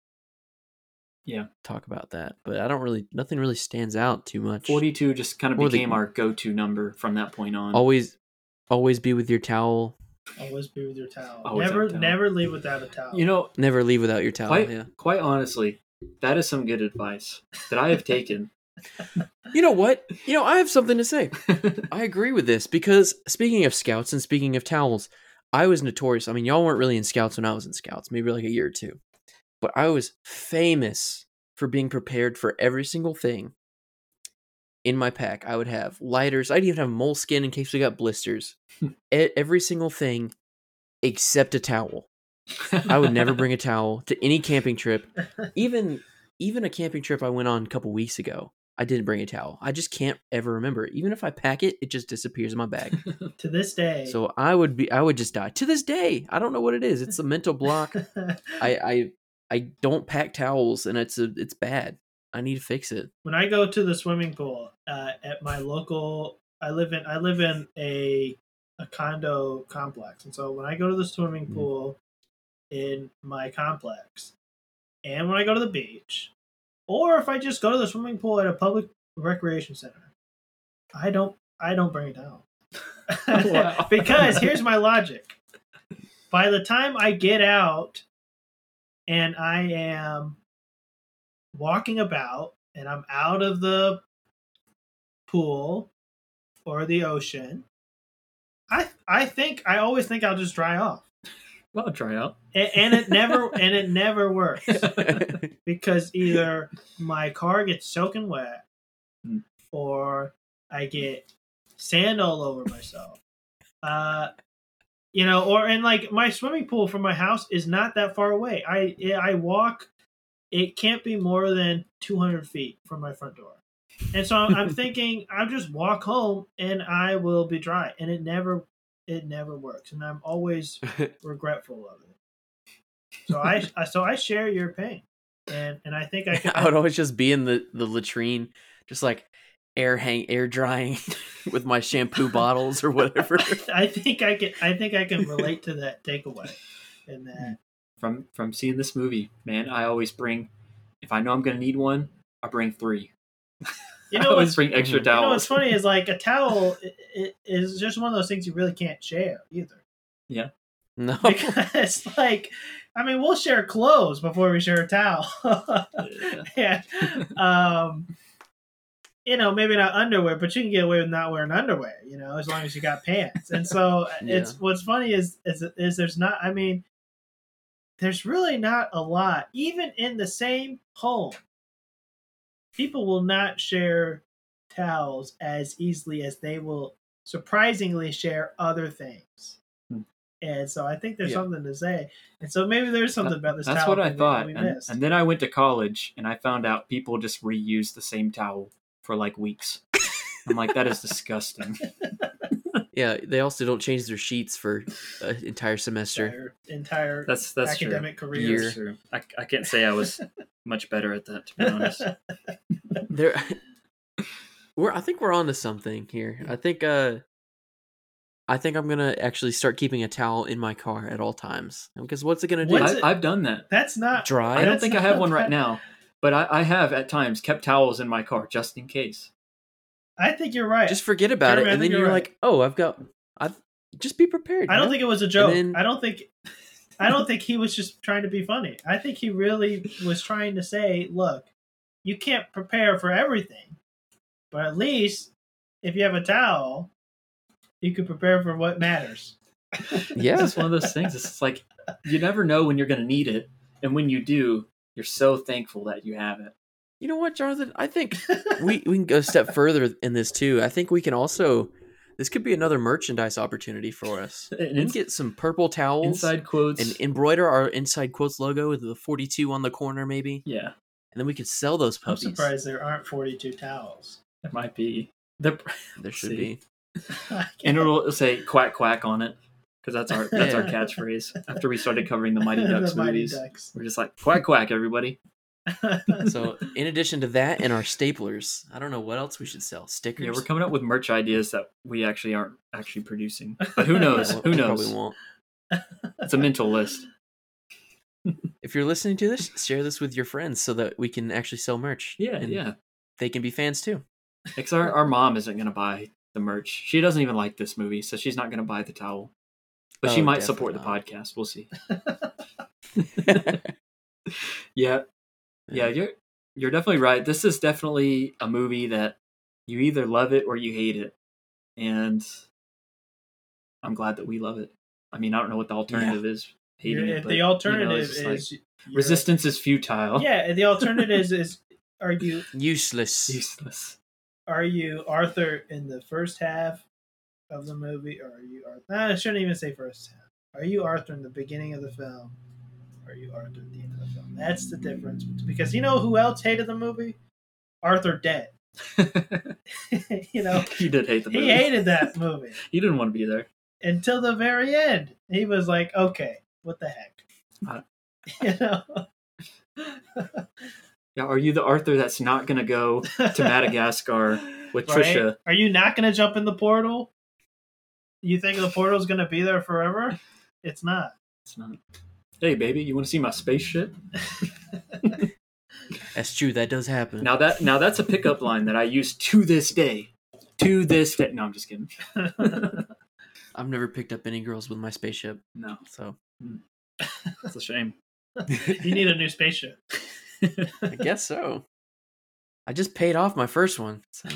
[SPEAKER 1] Yeah.
[SPEAKER 2] talk about that. But I don't really, nothing really stands out too much.
[SPEAKER 1] Forty two just kind of
[SPEAKER 2] Or the-
[SPEAKER 1] became our go to number from that point on.
[SPEAKER 2] Always, always be with your towel.
[SPEAKER 3] Always be with your towel.
[SPEAKER 1] Always
[SPEAKER 3] never,
[SPEAKER 1] towel.
[SPEAKER 3] never leave without a towel.
[SPEAKER 1] you know,
[SPEAKER 2] Never leave without your towel.
[SPEAKER 1] quite
[SPEAKER 2] Yeah.
[SPEAKER 1] quite honestly, that is some good advice that I have taken.
[SPEAKER 2] You know what? You know, I have something to say. I agree with this because speaking of scouts and speaking of towels, I was notorious. I mean, y'all weren't really in scouts when I was in scouts, maybe like a year or two. But I was famous for being prepared for every single thing in my pack. I would have lighters. I'd even have moleskin in case we got blisters. Every single thing except a towel. I would never bring a towel to any camping trip. Even even a camping trip I went on a couple weeks ago. I didn't bring a towel. I just can't ever remember. Even if I pack it, it just disappears in my bag.
[SPEAKER 3] to this day.
[SPEAKER 2] So I would be I would just die. To this day, I don't know what it is. It's a mental block. I I I don't pack towels and it's a it's bad. I need to fix it.
[SPEAKER 3] when I go to the swimming pool uh, at my local, I live in I live in a a condo complex, and so when I go to the swimming
[SPEAKER 2] Mhm.
[SPEAKER 3] pool in my complex, and when I go to the beach, or if I just go to the swimming pool at a public recreation center, I don't I don't bring it down because here's my logic. By the time I get out and I am walking about and I'm out of the pool or the ocean, I I think I always think I'll just dry off.
[SPEAKER 1] well, I'll try out.
[SPEAKER 3] And, and it never and it never works because either my car gets soaking wet
[SPEAKER 1] Hmm.
[SPEAKER 3] or I get sand all over myself. Uh, you know, or and like my swimming pool from my house is not that far away. I I walk. It can't be more than two hundred feet from my front door, and so I'm, I'm thinking I'll just walk home and I will be dry. And it never, it never works, and I'm always regretful of it. So I, I so I share your pain, and and I think I can.
[SPEAKER 2] I would always just be in the the latrine, just like air hang air drying with my shampoo bottles or whatever.
[SPEAKER 3] I think I can. I think I can relate to that takeaway, and hmm. that
[SPEAKER 1] From from seeing this movie, man, I always bring. If I know I'm going to need one, I bring three.
[SPEAKER 3] you know,
[SPEAKER 1] I
[SPEAKER 3] know
[SPEAKER 1] always
[SPEAKER 3] what's
[SPEAKER 1] bring extra
[SPEAKER 2] you
[SPEAKER 3] you know
[SPEAKER 1] towels.
[SPEAKER 3] what's funny is like a towel i- i- is just one of those things you really can't share either Yeah.
[SPEAKER 2] no,
[SPEAKER 3] because like I mean we'll share clothes before we share a towel.
[SPEAKER 1] Yeah.
[SPEAKER 3] yeah. Um, you know, maybe not underwear, but you can get away with not wearing underwear, you know, as long as you got pants. And so it's what's funny is, is is there's not I mean there's really not a lot even in the same home. People will not share towels as easily as they will surprisingly share other things.
[SPEAKER 1] Hmm.
[SPEAKER 3] And so I think there's
[SPEAKER 2] Yeah.
[SPEAKER 3] something to say. And so maybe there's something about this
[SPEAKER 1] That's
[SPEAKER 3] towel
[SPEAKER 1] what I thought. And, and then I went to college and I found out people just reuse the same towel for like weeks. I'm like, that is disgusting.
[SPEAKER 2] Yeah, they also don't change their sheets for an entire semester.
[SPEAKER 3] Their entire
[SPEAKER 1] That's that's
[SPEAKER 3] academic
[SPEAKER 1] true.
[SPEAKER 3] career.
[SPEAKER 2] Year.
[SPEAKER 1] That's true. I, I can't say I was much better at that, to be honest.
[SPEAKER 2] There, we're. I think we're on to something here. I think. Uh, I think I'm gonna actually start keeping a towel in my car at all times. Because what's it gonna do?
[SPEAKER 1] I,
[SPEAKER 3] it-
[SPEAKER 1] I've done that.
[SPEAKER 3] That's not
[SPEAKER 2] Dry?
[SPEAKER 1] I don't think I have one right now, but I, I have at times kept towels in my car just in case.
[SPEAKER 3] I think you're right.
[SPEAKER 2] Just forget about
[SPEAKER 3] Jeremy,
[SPEAKER 2] it, and then
[SPEAKER 3] you're
[SPEAKER 2] you're
[SPEAKER 3] right.
[SPEAKER 2] like, "Oh, I've got." I've just be prepared.
[SPEAKER 3] I don't
[SPEAKER 2] man.
[SPEAKER 3] think it was a joke.
[SPEAKER 2] then-
[SPEAKER 3] I don't think I don't think he was just trying to be funny. I think he really was trying to say, look, you can't prepare for everything. But at least if you have a towel, you can prepare for what matters.
[SPEAKER 2] Yeah,
[SPEAKER 1] it's one of those things. It's like you never know when you're going to need it, and when you do, you're so thankful that you have it.
[SPEAKER 2] You know what, Jonathan? I think we we can go a step further in this too. I think we can also. This could be another merchandise opportunity for us.
[SPEAKER 1] And
[SPEAKER 2] We can get some purple towels
[SPEAKER 1] inside quotes.
[SPEAKER 2] and embroider our inside quotes logo with the 42 on the corner, maybe,
[SPEAKER 1] yeah,
[SPEAKER 2] and then we could sell those
[SPEAKER 3] I'm
[SPEAKER 2] puppies.
[SPEAKER 3] surprised there aren't 42 towels.
[SPEAKER 1] There might be the
[SPEAKER 2] There should
[SPEAKER 1] See.
[SPEAKER 2] be.
[SPEAKER 1] and it'll say quack quack on it because that's our that's our catchphrase. After we started covering the Mighty Ducks
[SPEAKER 3] the Mighty
[SPEAKER 1] movies,
[SPEAKER 3] Ducks.
[SPEAKER 1] we're just like quack quack everybody.
[SPEAKER 2] So, in addition to that and our staplers, I don't know what else we should sell. Stickers.
[SPEAKER 1] Yeah, we're coming up with merch ideas that we actually aren't actually producing, but who knows? Who knows?
[SPEAKER 2] Probably won't.
[SPEAKER 1] It's a mental list.
[SPEAKER 2] If you're listening to this, share this with your friends so that we can actually sell merch.
[SPEAKER 1] Yeah,
[SPEAKER 2] and
[SPEAKER 1] yeah.
[SPEAKER 2] They can be fans too.
[SPEAKER 1] Because our, our mom isn't going to buy the merch. She doesn't even like this movie, so she's not going to buy the towel. But she
[SPEAKER 2] Oh,
[SPEAKER 1] might support the
[SPEAKER 2] definitely
[SPEAKER 1] podcast. We'll see. Yeah, yeah, you're you're definitely right. This is definitely a movie that you either love it or you hate it, and I'm glad that we love it. I mean, I don't know what the alternative is. Hating it,
[SPEAKER 3] if
[SPEAKER 1] but,
[SPEAKER 3] the
[SPEAKER 1] you know,
[SPEAKER 3] alternative
[SPEAKER 1] like,
[SPEAKER 3] is
[SPEAKER 1] resistance is futile.
[SPEAKER 3] Yeah, the alternative is, is are you
[SPEAKER 2] Useless.
[SPEAKER 1] useless.
[SPEAKER 3] are you Arthur in the first half of the movie, or are you Arthur? Nah, I shouldn't even say first half. Are you Arthur in the beginning of the film, or are you Arthur at the end of the film? That's the difference. Because you know who else hated the movie? Arthur dead. you know,
[SPEAKER 1] he did hate the movie.
[SPEAKER 3] he hated that movie
[SPEAKER 1] He didn't want to be there.
[SPEAKER 3] until the very end. He was like, "Okay, what the heck?"
[SPEAKER 1] Uh,
[SPEAKER 3] you know.
[SPEAKER 1] Yeah, are you the Arthur that's not going to go to Madagascar with
[SPEAKER 3] Right?
[SPEAKER 1] Tricia?
[SPEAKER 3] Are you not going to jump in the portal? You think the portal's going to be there forever? It's not.
[SPEAKER 1] It's not. Hey, baby, you want to see my spaceship?
[SPEAKER 2] That's true. That does happen.
[SPEAKER 1] Now that now that's a pickup line that I use to this day. To this day. No, I'm just kidding.
[SPEAKER 2] I've never picked up any girls with my spaceship,
[SPEAKER 1] No,
[SPEAKER 2] so
[SPEAKER 1] hmm. that's a shame.
[SPEAKER 3] you need a new spaceship.
[SPEAKER 2] I guess so. I just paid off my first one. So.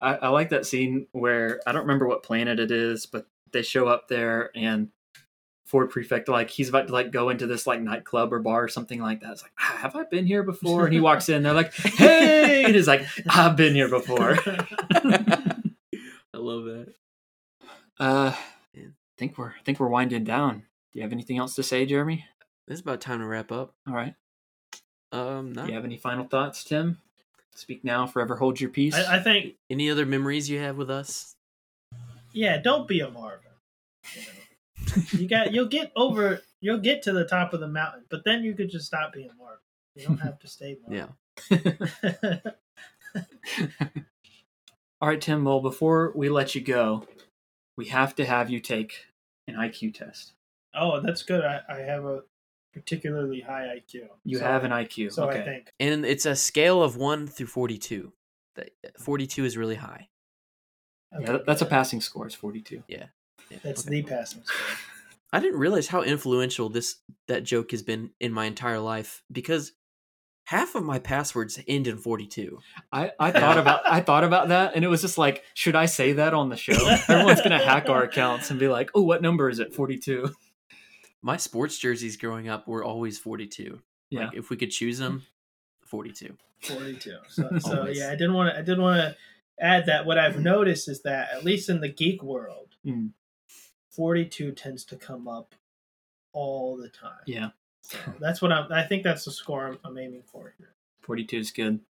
[SPEAKER 1] I, I like that scene where I don't remember what planet it is, but they show up there and Ford Prefect like he's about to like go into this like nightclub or bar or something like that. It's like, "Ah, have I been here before? And he walks in, they're like, hey, and he's like, I've been here before.
[SPEAKER 2] I love that.
[SPEAKER 1] Uh, I think we're I think we're winding down. Do you have anything else to say, Jeremy?
[SPEAKER 2] It's about time to wrap up.
[SPEAKER 1] All right.
[SPEAKER 2] Um, no.
[SPEAKER 1] Do you have any final thoughts, Tim? Speak now, forever hold your peace.
[SPEAKER 3] I, I think,
[SPEAKER 2] Any other memories you have with us?
[SPEAKER 3] yeah, don't be a Marvin. You, know. You got, you'll get over, you'll get to the top of the mountain, but then you could just stop being Marvin. You don't have to stay
[SPEAKER 2] Yeah.
[SPEAKER 1] All right, Tim. Well, before we let you go, we have to have you take an IQ test.
[SPEAKER 3] oh, that's good. I, I have a particularly high IQ.
[SPEAKER 1] You
[SPEAKER 3] So-
[SPEAKER 1] have an IQ.
[SPEAKER 3] So
[SPEAKER 1] okay.
[SPEAKER 3] I think.
[SPEAKER 2] And it's a scale of one through forty-two. Forty-two is really high.
[SPEAKER 1] Yeah, that- that's a passing score. It's forty-two.
[SPEAKER 2] Yeah. Yeah.
[SPEAKER 3] That's
[SPEAKER 2] okay.
[SPEAKER 3] the passing score.
[SPEAKER 2] I didn't realize how influential this that joke has been in my entire life because half of my passwords end in forty-two.
[SPEAKER 1] I, I thought about I thought about that, and it was just like, should I say that on the show? Everyone's gonna hack our accounts and be like, "Oh, what number is it? 42."
[SPEAKER 2] My sports jerseys growing up were always forty-two.
[SPEAKER 1] Yeah.
[SPEAKER 2] Like if we could choose them, 42.
[SPEAKER 3] 42. So, so yeah, I didn't want to. I didn't want to add that. What I've noticed is that at least in the geek world,
[SPEAKER 1] Mm.
[SPEAKER 3] 42 tends to come up all the time.
[SPEAKER 1] Yeah,
[SPEAKER 3] So that's what I'm. I think that's the score I'm, I'm aiming for here.
[SPEAKER 1] 42 is good.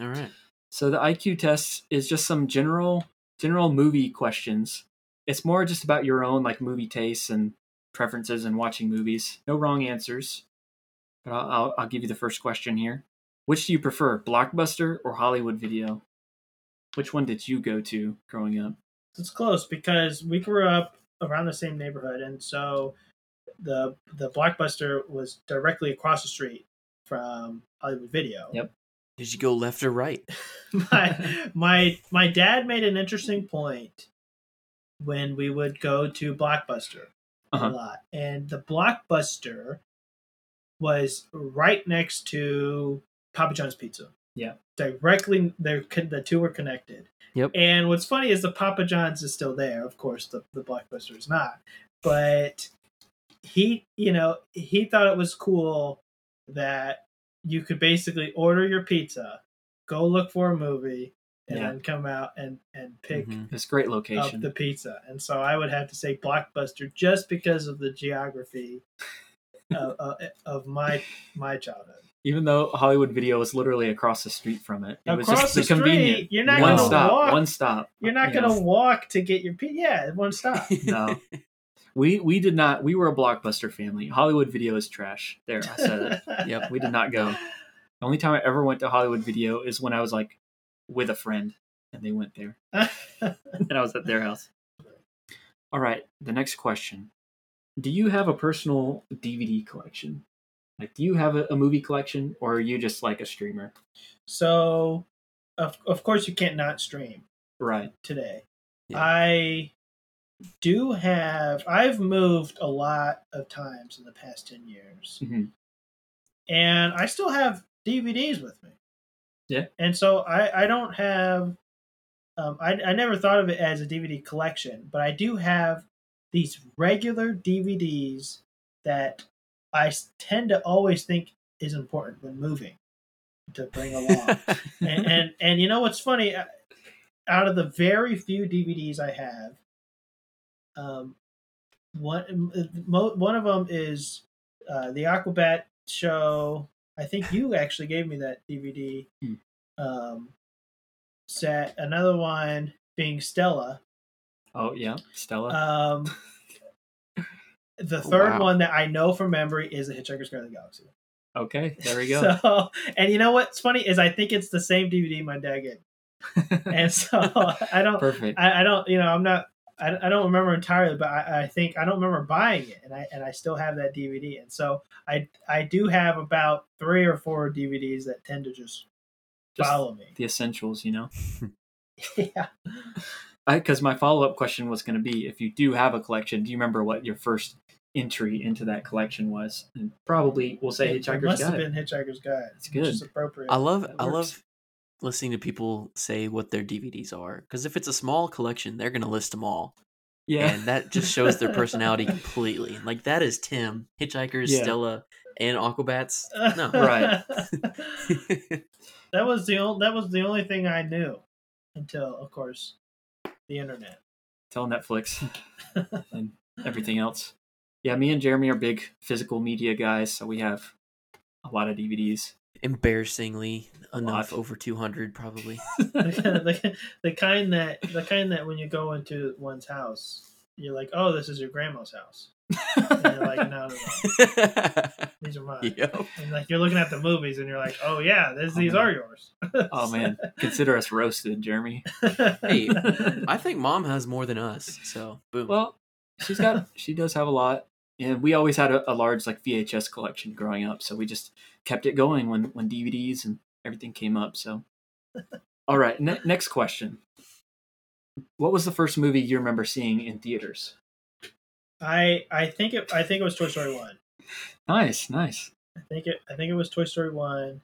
[SPEAKER 2] All right.
[SPEAKER 1] So the IQ test is just some general general movie questions. It's more just about your own like movie tastes and preferences and watching movies. No wrong answers. But I'll, I'll, I'll give you the first question here. Which do you prefer, Blockbuster or Hollywood Video? Which one did you go to growing up?
[SPEAKER 3] It's close because we grew up around the same neighborhood, and so the the blockbuster was directly across the street from Hollywood Video.
[SPEAKER 1] Yep.
[SPEAKER 2] Did you go left or right?
[SPEAKER 3] my my my dad made an interesting point when we would go to Blockbuster
[SPEAKER 1] Uh-huh.
[SPEAKER 3] a lot, and the Blockbuster was right next to Papa John's Pizza.
[SPEAKER 1] Yeah.
[SPEAKER 3] directly. They're con- the two were connected.
[SPEAKER 2] Yep.
[SPEAKER 3] And what's funny is the Papa John's is still there. Of course, the the Blockbuster is not, but he, you know, he thought it was cool that you could basically order your pizza, go look for a movie, and
[SPEAKER 1] Yeah.
[SPEAKER 3] then come out and and pick
[SPEAKER 2] Mhm.
[SPEAKER 1] It's a great
[SPEAKER 3] up
[SPEAKER 1] location.
[SPEAKER 3] the pizza. And so I would have to say Blockbuster just because of the geography of, of, of my my childhood.
[SPEAKER 1] Even though Hollywood Video was literally across the street from it, it was just
[SPEAKER 3] the
[SPEAKER 1] the convenient.
[SPEAKER 3] you're not
[SPEAKER 1] one
[SPEAKER 2] gonna
[SPEAKER 1] stop,
[SPEAKER 3] walk.
[SPEAKER 1] one stop.
[SPEAKER 3] You're not
[SPEAKER 1] you
[SPEAKER 3] gonna walk to get your. Yeah, one stop.
[SPEAKER 1] No. We we did not. We were a blockbuster family. Hollywood Video is trash. There, I said it.
[SPEAKER 2] Yep.
[SPEAKER 1] We did not go. The only time I ever went to Hollywood Video is when I was like with a friend, and they went there, and I was at their house. All right, the next question: Do you have a personal DVD collection? Like, do you have a, a movie collection, or are you just like a streamer?
[SPEAKER 3] so, of of course, you can't not stream
[SPEAKER 1] Right.
[SPEAKER 3] today.
[SPEAKER 2] Yeah.
[SPEAKER 3] I do have. I've moved a lot of times in the past ten years.
[SPEAKER 1] hmm
[SPEAKER 3] and I still have DVDs with me.
[SPEAKER 1] Yeah.
[SPEAKER 3] And so I, I don't have, um, I, I never thought of it as a DVD collection, but I do have these regular DVDs that I tend to always think is important when moving to bring along. and, and and you know what's funny? Uh, Out of the very few DVDs I have, um, one mo- one of them is uh, the Aquabat show. I think you actually gave me that DVD
[SPEAKER 1] Hmm.
[SPEAKER 3] um, set. Another one being Stella.
[SPEAKER 1] Oh yeah, Stella.
[SPEAKER 3] Um, the
[SPEAKER 2] Oh,
[SPEAKER 3] third
[SPEAKER 2] wow.
[SPEAKER 3] one that I know from memory is the Hitchhiker's Guide to the Galaxy.
[SPEAKER 1] okay, there we go.
[SPEAKER 3] So, and you know what's funny is I think it's the same DVD my dad gave, and so I don't,
[SPEAKER 1] Perfect.
[SPEAKER 3] I, I don't, you know, I'm not, I, I don't remember entirely, but I, I think I don't remember buying it, and I and I still have that DVD, and so I I do have about three or four DVDs that tend to just,
[SPEAKER 1] Just
[SPEAKER 3] follow me.
[SPEAKER 1] the essentials, you know.
[SPEAKER 3] yeah.
[SPEAKER 1] Because my follow up question was going to be if you do have a collection, do you remember what your first entry into that collection was? And probably we'll say
[SPEAKER 3] It- it
[SPEAKER 1] Hitchhiker's
[SPEAKER 3] must have
[SPEAKER 1] Guide.
[SPEAKER 3] been Hitchhiker's Guide.
[SPEAKER 1] It's
[SPEAKER 3] Which is
[SPEAKER 1] good.
[SPEAKER 3] appropriate.
[SPEAKER 2] I love I love listening to people say what their DVDs are because if it's a small collection, they're gonna list them all,
[SPEAKER 1] Yeah,
[SPEAKER 2] and that just shows their personality completely. Like that is Tim, Hitchhikers,
[SPEAKER 1] Yeah.
[SPEAKER 2] Stella, and Aquabats. No,
[SPEAKER 1] Right.
[SPEAKER 3] that was the only that was the only thing I knew until, of course, the internet.
[SPEAKER 1] tell Netflix and everything else. Yeah, me and Jeremy are big physical media guys, so we have a lot of DVDs.
[SPEAKER 2] Embarrassingly enough, over two hundred probably.
[SPEAKER 3] the, the, the kind that the kind that when you go into one's house, you're like, "Oh, this is your grandma's house." And you're like, "No, no, no, these are mine."
[SPEAKER 2] yep.
[SPEAKER 3] And like you're looking at the movies, and you're like, "Oh yeah, this,
[SPEAKER 1] Oh,
[SPEAKER 3] these
[SPEAKER 1] man.
[SPEAKER 3] are yours."
[SPEAKER 1] oh man, consider us roasted, Jeremy.
[SPEAKER 2] Hey, I think mom has more than us. So boom.
[SPEAKER 1] Well, she's got she does have a lot, and we always had a, a large like VHS collection growing up, so we just kept it going when when DVDs and everything came up. So, all right, ne- next question. What was the first movie you remember seeing in theaters?
[SPEAKER 3] I I think it I think it was Toy Story one.
[SPEAKER 1] Nice, nice.
[SPEAKER 3] I think it I think it was Toy Story one.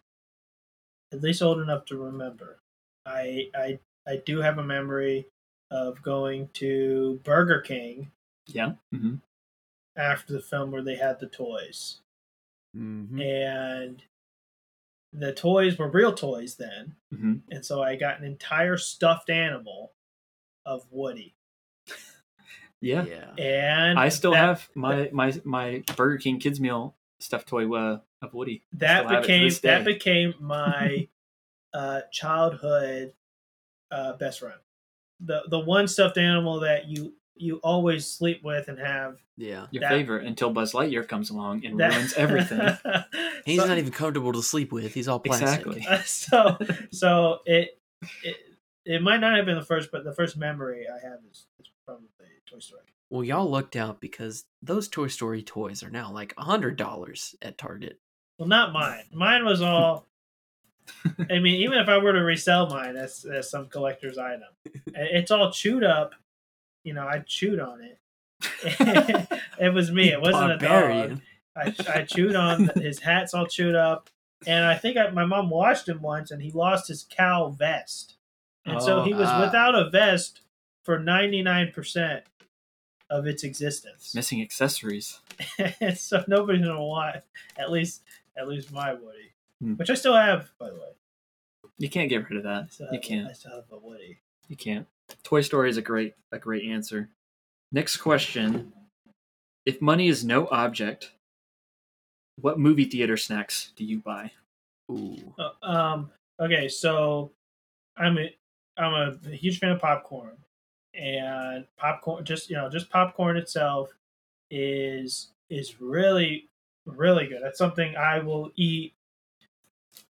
[SPEAKER 3] At least old enough to remember. I I I do have a memory of going to Burger King
[SPEAKER 1] Yeah. hmm
[SPEAKER 3] after the film where they had the toys.
[SPEAKER 2] Mhm.
[SPEAKER 3] And the toys were real toys then,
[SPEAKER 1] hmm
[SPEAKER 3] and so I got an entire stuffed animal of Woody,
[SPEAKER 1] Yeah.
[SPEAKER 2] Yeah.
[SPEAKER 3] and
[SPEAKER 1] I still
[SPEAKER 3] that-
[SPEAKER 1] have my, my my Burger King kids meal stuffed toy uh, of Woody.
[SPEAKER 3] That
[SPEAKER 1] still have it to
[SPEAKER 3] became that became my uh, childhood uh, best friend. The the one stuffed animal that you you always sleep with and have
[SPEAKER 2] Yeah.
[SPEAKER 1] your
[SPEAKER 3] that-
[SPEAKER 1] favorite until Buzz Lightyear comes along and
[SPEAKER 3] that
[SPEAKER 1] ruins everything.
[SPEAKER 2] He's
[SPEAKER 3] So-
[SPEAKER 2] not even comfortable to sleep with. He's all plastic.
[SPEAKER 1] Exactly.
[SPEAKER 3] so so it, it it might not have been the first, but the first memory I have is, is probably Toy Story.
[SPEAKER 2] Well, y'all lucked out because those Toy Story toys are now like a hundred dollars at Target.
[SPEAKER 3] Well, not mine. Mine was all. I mean, even if I were to resell mine as, as some collector's item, it's all chewed up. You know, I chewed on it. it was me. It wasn't a dog. I, I chewed on his hat's all chewed up, and I think I, my mom washed him once, and he lost his cow vest, and so he was
[SPEAKER 2] Oh, ah.
[SPEAKER 3] without a vest for ninety nine percent of its existence.
[SPEAKER 1] Missing accessories.
[SPEAKER 3] so nobody's gonna want at least at least my Woody,
[SPEAKER 1] Hmm.
[SPEAKER 3] which I still have, by the way.
[SPEAKER 1] You can't get rid of that. You
[SPEAKER 3] can't. I still have a Woody.
[SPEAKER 1] You can't. Toy Story is a great a great answer. Next question. If money is no object, what movie theater snacks do you buy?
[SPEAKER 2] Ooh.
[SPEAKER 3] Uh, um. Okay, so I'm a I'm a huge fan of popcorn, and popcorn just you know just popcorn itself is is really really good. That's something I will eat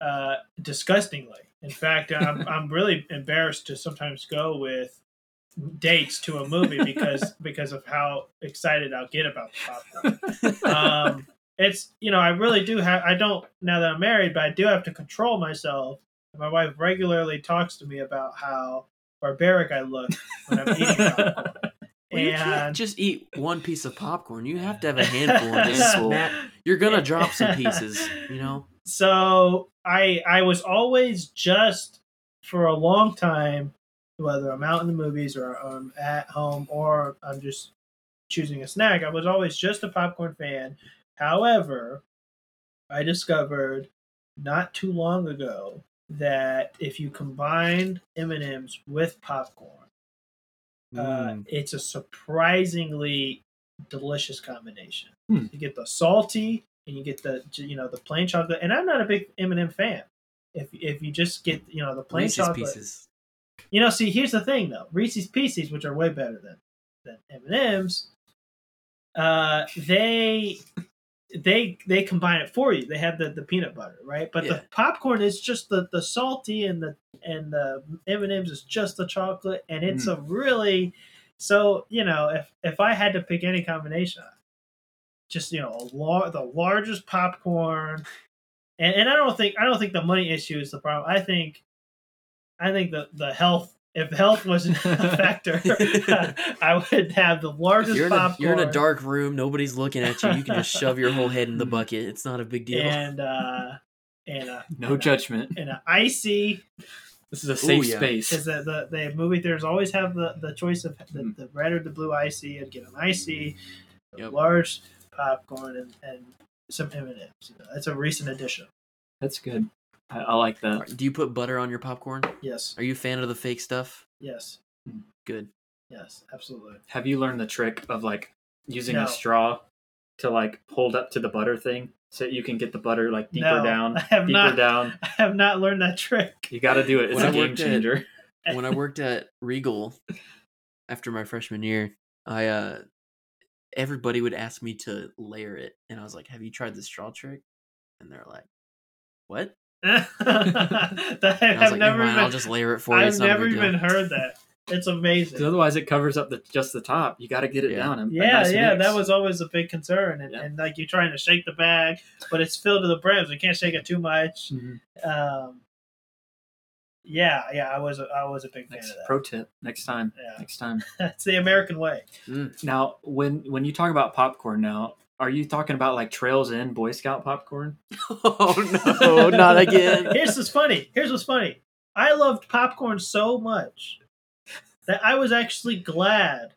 [SPEAKER 3] uh, disgustingly. In fact, I'm I'm really embarrassed to sometimes go with dates to a movie because because of how excited I'll get about the popcorn. um, it's you know I really do have I don't now that I'm married, but I do have to control myself. My wife regularly talks to me about how barbaric I look when I'm eating popcorn.
[SPEAKER 2] Well, you can't
[SPEAKER 3] and
[SPEAKER 2] just eat one piece of popcorn. You have to have a handful and just
[SPEAKER 1] Handful.
[SPEAKER 2] You're gonna drop some pieces, you know.
[SPEAKER 3] so I I was always just for a long time, whether I'm out in the movies or I'm at home or I'm just choosing a snack, I was always just a popcorn fan. However, I discovered not too long ago that if you combine M&Ms with popcorn, uh,
[SPEAKER 2] Mm.
[SPEAKER 3] it's a surprisingly delicious combination.
[SPEAKER 1] Hmm.
[SPEAKER 3] You get the salty and you get the you know the plain chocolate. And I'm not a big M&M fan. If if you just get you know the plain
[SPEAKER 2] Reese's
[SPEAKER 3] chocolate,
[SPEAKER 2] pieces.
[SPEAKER 3] you know. See, here's the thing though: Reese's Pieces, which are way better than than M&Ms, uh, they they they combine it for you. They have the, the peanut butter, right? But
[SPEAKER 2] Yeah.
[SPEAKER 3] the popcorn is just the, the salty and the and the M and M's is just the chocolate, and it's mm. a really so you know if if I had to pick any combination, just you know a lar- the largest popcorn, and and I don't think I don't think the money issue is the problem. I think I think the the health. If health wasn't a factor, I would have the largest
[SPEAKER 2] You're in, a,
[SPEAKER 3] popcorn.
[SPEAKER 2] you're in a dark room. Nobody's looking at you. You can just shove your whole head in the bucket. It's not a big deal.
[SPEAKER 3] and uh and uh
[SPEAKER 1] No
[SPEAKER 3] and a-
[SPEAKER 1] judgment.
[SPEAKER 3] and a icy
[SPEAKER 1] This is a safe
[SPEAKER 2] yeah.
[SPEAKER 1] space.
[SPEAKER 3] because the, the the movie theaters always have the the choice of the,
[SPEAKER 1] Mm.
[SPEAKER 3] the red or the blue icy and get an icy
[SPEAKER 2] Yep.
[SPEAKER 3] large popcorn and, and some m&ms you know, that's a recent addition
[SPEAKER 1] That's good. I, I like that.
[SPEAKER 2] Do you put butter on your popcorn?
[SPEAKER 3] yes
[SPEAKER 2] Are you a fan of the fake stuff?
[SPEAKER 3] yes
[SPEAKER 2] Good.
[SPEAKER 3] yes absolutely
[SPEAKER 1] Have you learned the trick of like using
[SPEAKER 3] No.
[SPEAKER 1] a straw to like hold up to the butter thing so you can get the butter like deeper
[SPEAKER 3] No,
[SPEAKER 1] down,
[SPEAKER 3] I have
[SPEAKER 1] deeper
[SPEAKER 3] not.
[SPEAKER 1] down?
[SPEAKER 3] i have not learned that trick
[SPEAKER 1] You got to do it. It's
[SPEAKER 2] When
[SPEAKER 1] a
[SPEAKER 2] I
[SPEAKER 1] game
[SPEAKER 2] worked at-
[SPEAKER 1] changer.
[SPEAKER 2] when I worked at Regal after my freshman year, I uh everybody would ask me to layer it, and I was like, "Have you tried the straw trick?" And they're like, "What?"
[SPEAKER 3] that
[SPEAKER 2] I was
[SPEAKER 3] i've
[SPEAKER 2] like,
[SPEAKER 3] never
[SPEAKER 2] "Never mind,
[SPEAKER 3] even
[SPEAKER 2] I'll just layer it for you."
[SPEAKER 3] i've
[SPEAKER 2] It's not a
[SPEAKER 3] never
[SPEAKER 2] big deal."
[SPEAKER 3] even heard that it's amazing
[SPEAKER 1] 'Cause otherwise, it covers up the just the top. You got to get it
[SPEAKER 2] Yeah.
[SPEAKER 1] down. and-
[SPEAKER 3] Yeah,
[SPEAKER 1] nice
[SPEAKER 3] yeah,
[SPEAKER 1] mix.
[SPEAKER 3] that was always a big concern, and,
[SPEAKER 1] Yeah.
[SPEAKER 3] and like you're trying to shake the bag, but it's filled to the brim, so you can't shake it too much.
[SPEAKER 1] Mhm.
[SPEAKER 3] Um, yeah, yeah, I was a, I was a big fan
[SPEAKER 1] Next
[SPEAKER 3] of that.
[SPEAKER 1] pro tip next time.
[SPEAKER 3] Yeah,
[SPEAKER 1] Next time.
[SPEAKER 3] it's the American way.
[SPEAKER 1] Now, when when you talk about popcorn, now are you talking about like Trail's End Boy Scout popcorn?
[SPEAKER 2] oh no, not again.
[SPEAKER 3] Here's what's funny. Here's what's funny. I loved popcorn so much that I was actually glad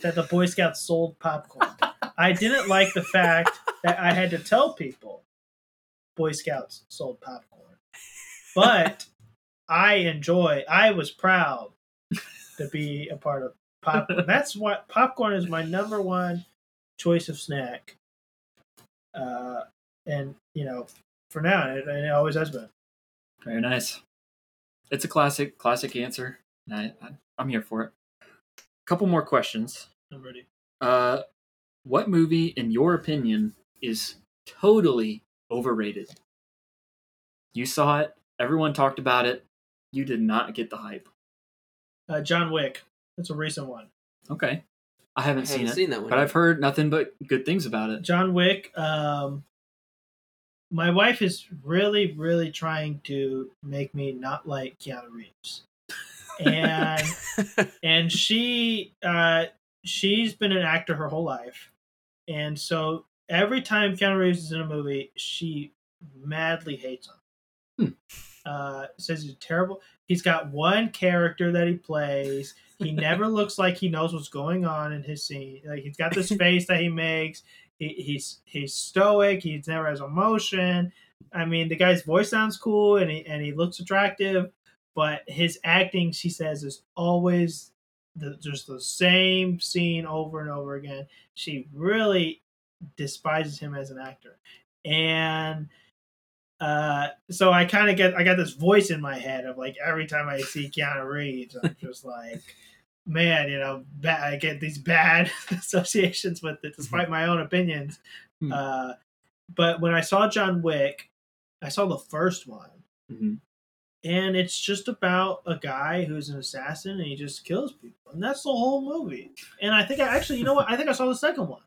[SPEAKER 3] that the Boy Scouts sold popcorn. I didn't like the fact that I had to tell people Boy Scouts sold popcorn. but I enjoy. I was proud to be a part of popcorn. That's what popcorn is my number one choice of snack. Uh, and you know, for now, and it, and it always has been.
[SPEAKER 1] Very nice. It's a classic, classic answer. and I, I, I'm here for it. A couple more questions.
[SPEAKER 3] I'm ready.
[SPEAKER 1] Uh, what movie, in your opinion, is totally overrated? You saw it. Everyone talked about it. You did not get the hype.
[SPEAKER 3] Uh, John Wick. That's a recent one.
[SPEAKER 1] Okay, I haven't,
[SPEAKER 2] I
[SPEAKER 1] seen
[SPEAKER 2] haven't
[SPEAKER 1] it,
[SPEAKER 2] seen that one.
[SPEAKER 1] but
[SPEAKER 2] yet.
[SPEAKER 1] I've heard nothing but good things about it.
[SPEAKER 3] John Wick. Um, my wife is really, really trying to make me not like Keanu Reeves, and and she uh, she's been an actor her whole life, and so every time Keanu Reeves is in a movie, she madly hates him. Uh, says he's terrible. He's got one character that he plays. He never looks like he knows what's going on in his scene. Like he's got this face that he makes. He, he's he's stoic. He never has emotion. I mean, the guy's voice sounds cool and he and he looks attractive, but his acting, she says, is always the, just the same scene over and over again. She really despises him as an actor, and uh, so I kind of get I got this voice in my head of like every time I see Keanu Reeves, I'm just like, man, you know, ba- I get these bad associations with it, despite my own opinions.
[SPEAKER 1] Hmm.
[SPEAKER 3] Uh, but when I saw John Wick, I saw the first one,
[SPEAKER 1] Mhm.
[SPEAKER 3] and it's just about a guy who's an assassin and he just kills people, and that's the whole movie. And I think I actually, you know what? I think I saw the second one,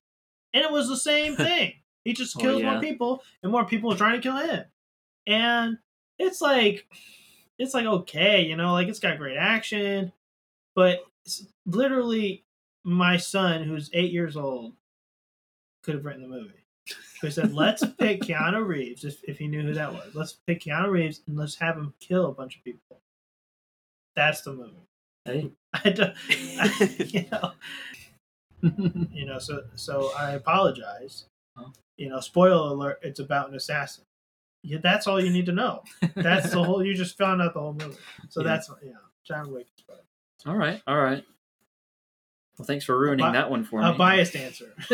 [SPEAKER 3] and it was the same thing. He just
[SPEAKER 1] Oh,
[SPEAKER 3] kills
[SPEAKER 1] yeah.
[SPEAKER 3] more people, and more people are trying to kill him. And it's like, it's like okay, you know, like it's got great action, but literally my son, who's eight years old, could have written the movie. He said, "Let's pick Keanu Reeves if, if he knew who that was. Let's pick Keanu Reeves and let's have him kill a bunch of people." That's the movie.
[SPEAKER 1] Hey.
[SPEAKER 3] I don't, I, you know, you know. So so I apologize.
[SPEAKER 1] Oh.
[SPEAKER 3] You know, spoiler alert: it's about an assassin. Yeah, that's all you need to know. That's the whole. You just found out the whole movie. So
[SPEAKER 1] Yeah.
[SPEAKER 3] that's yeah. John Wick. is better.
[SPEAKER 1] All right, all right. Well, thanks for ruining
[SPEAKER 3] bi-
[SPEAKER 1] that one for
[SPEAKER 3] A
[SPEAKER 1] me.
[SPEAKER 3] A biased answer.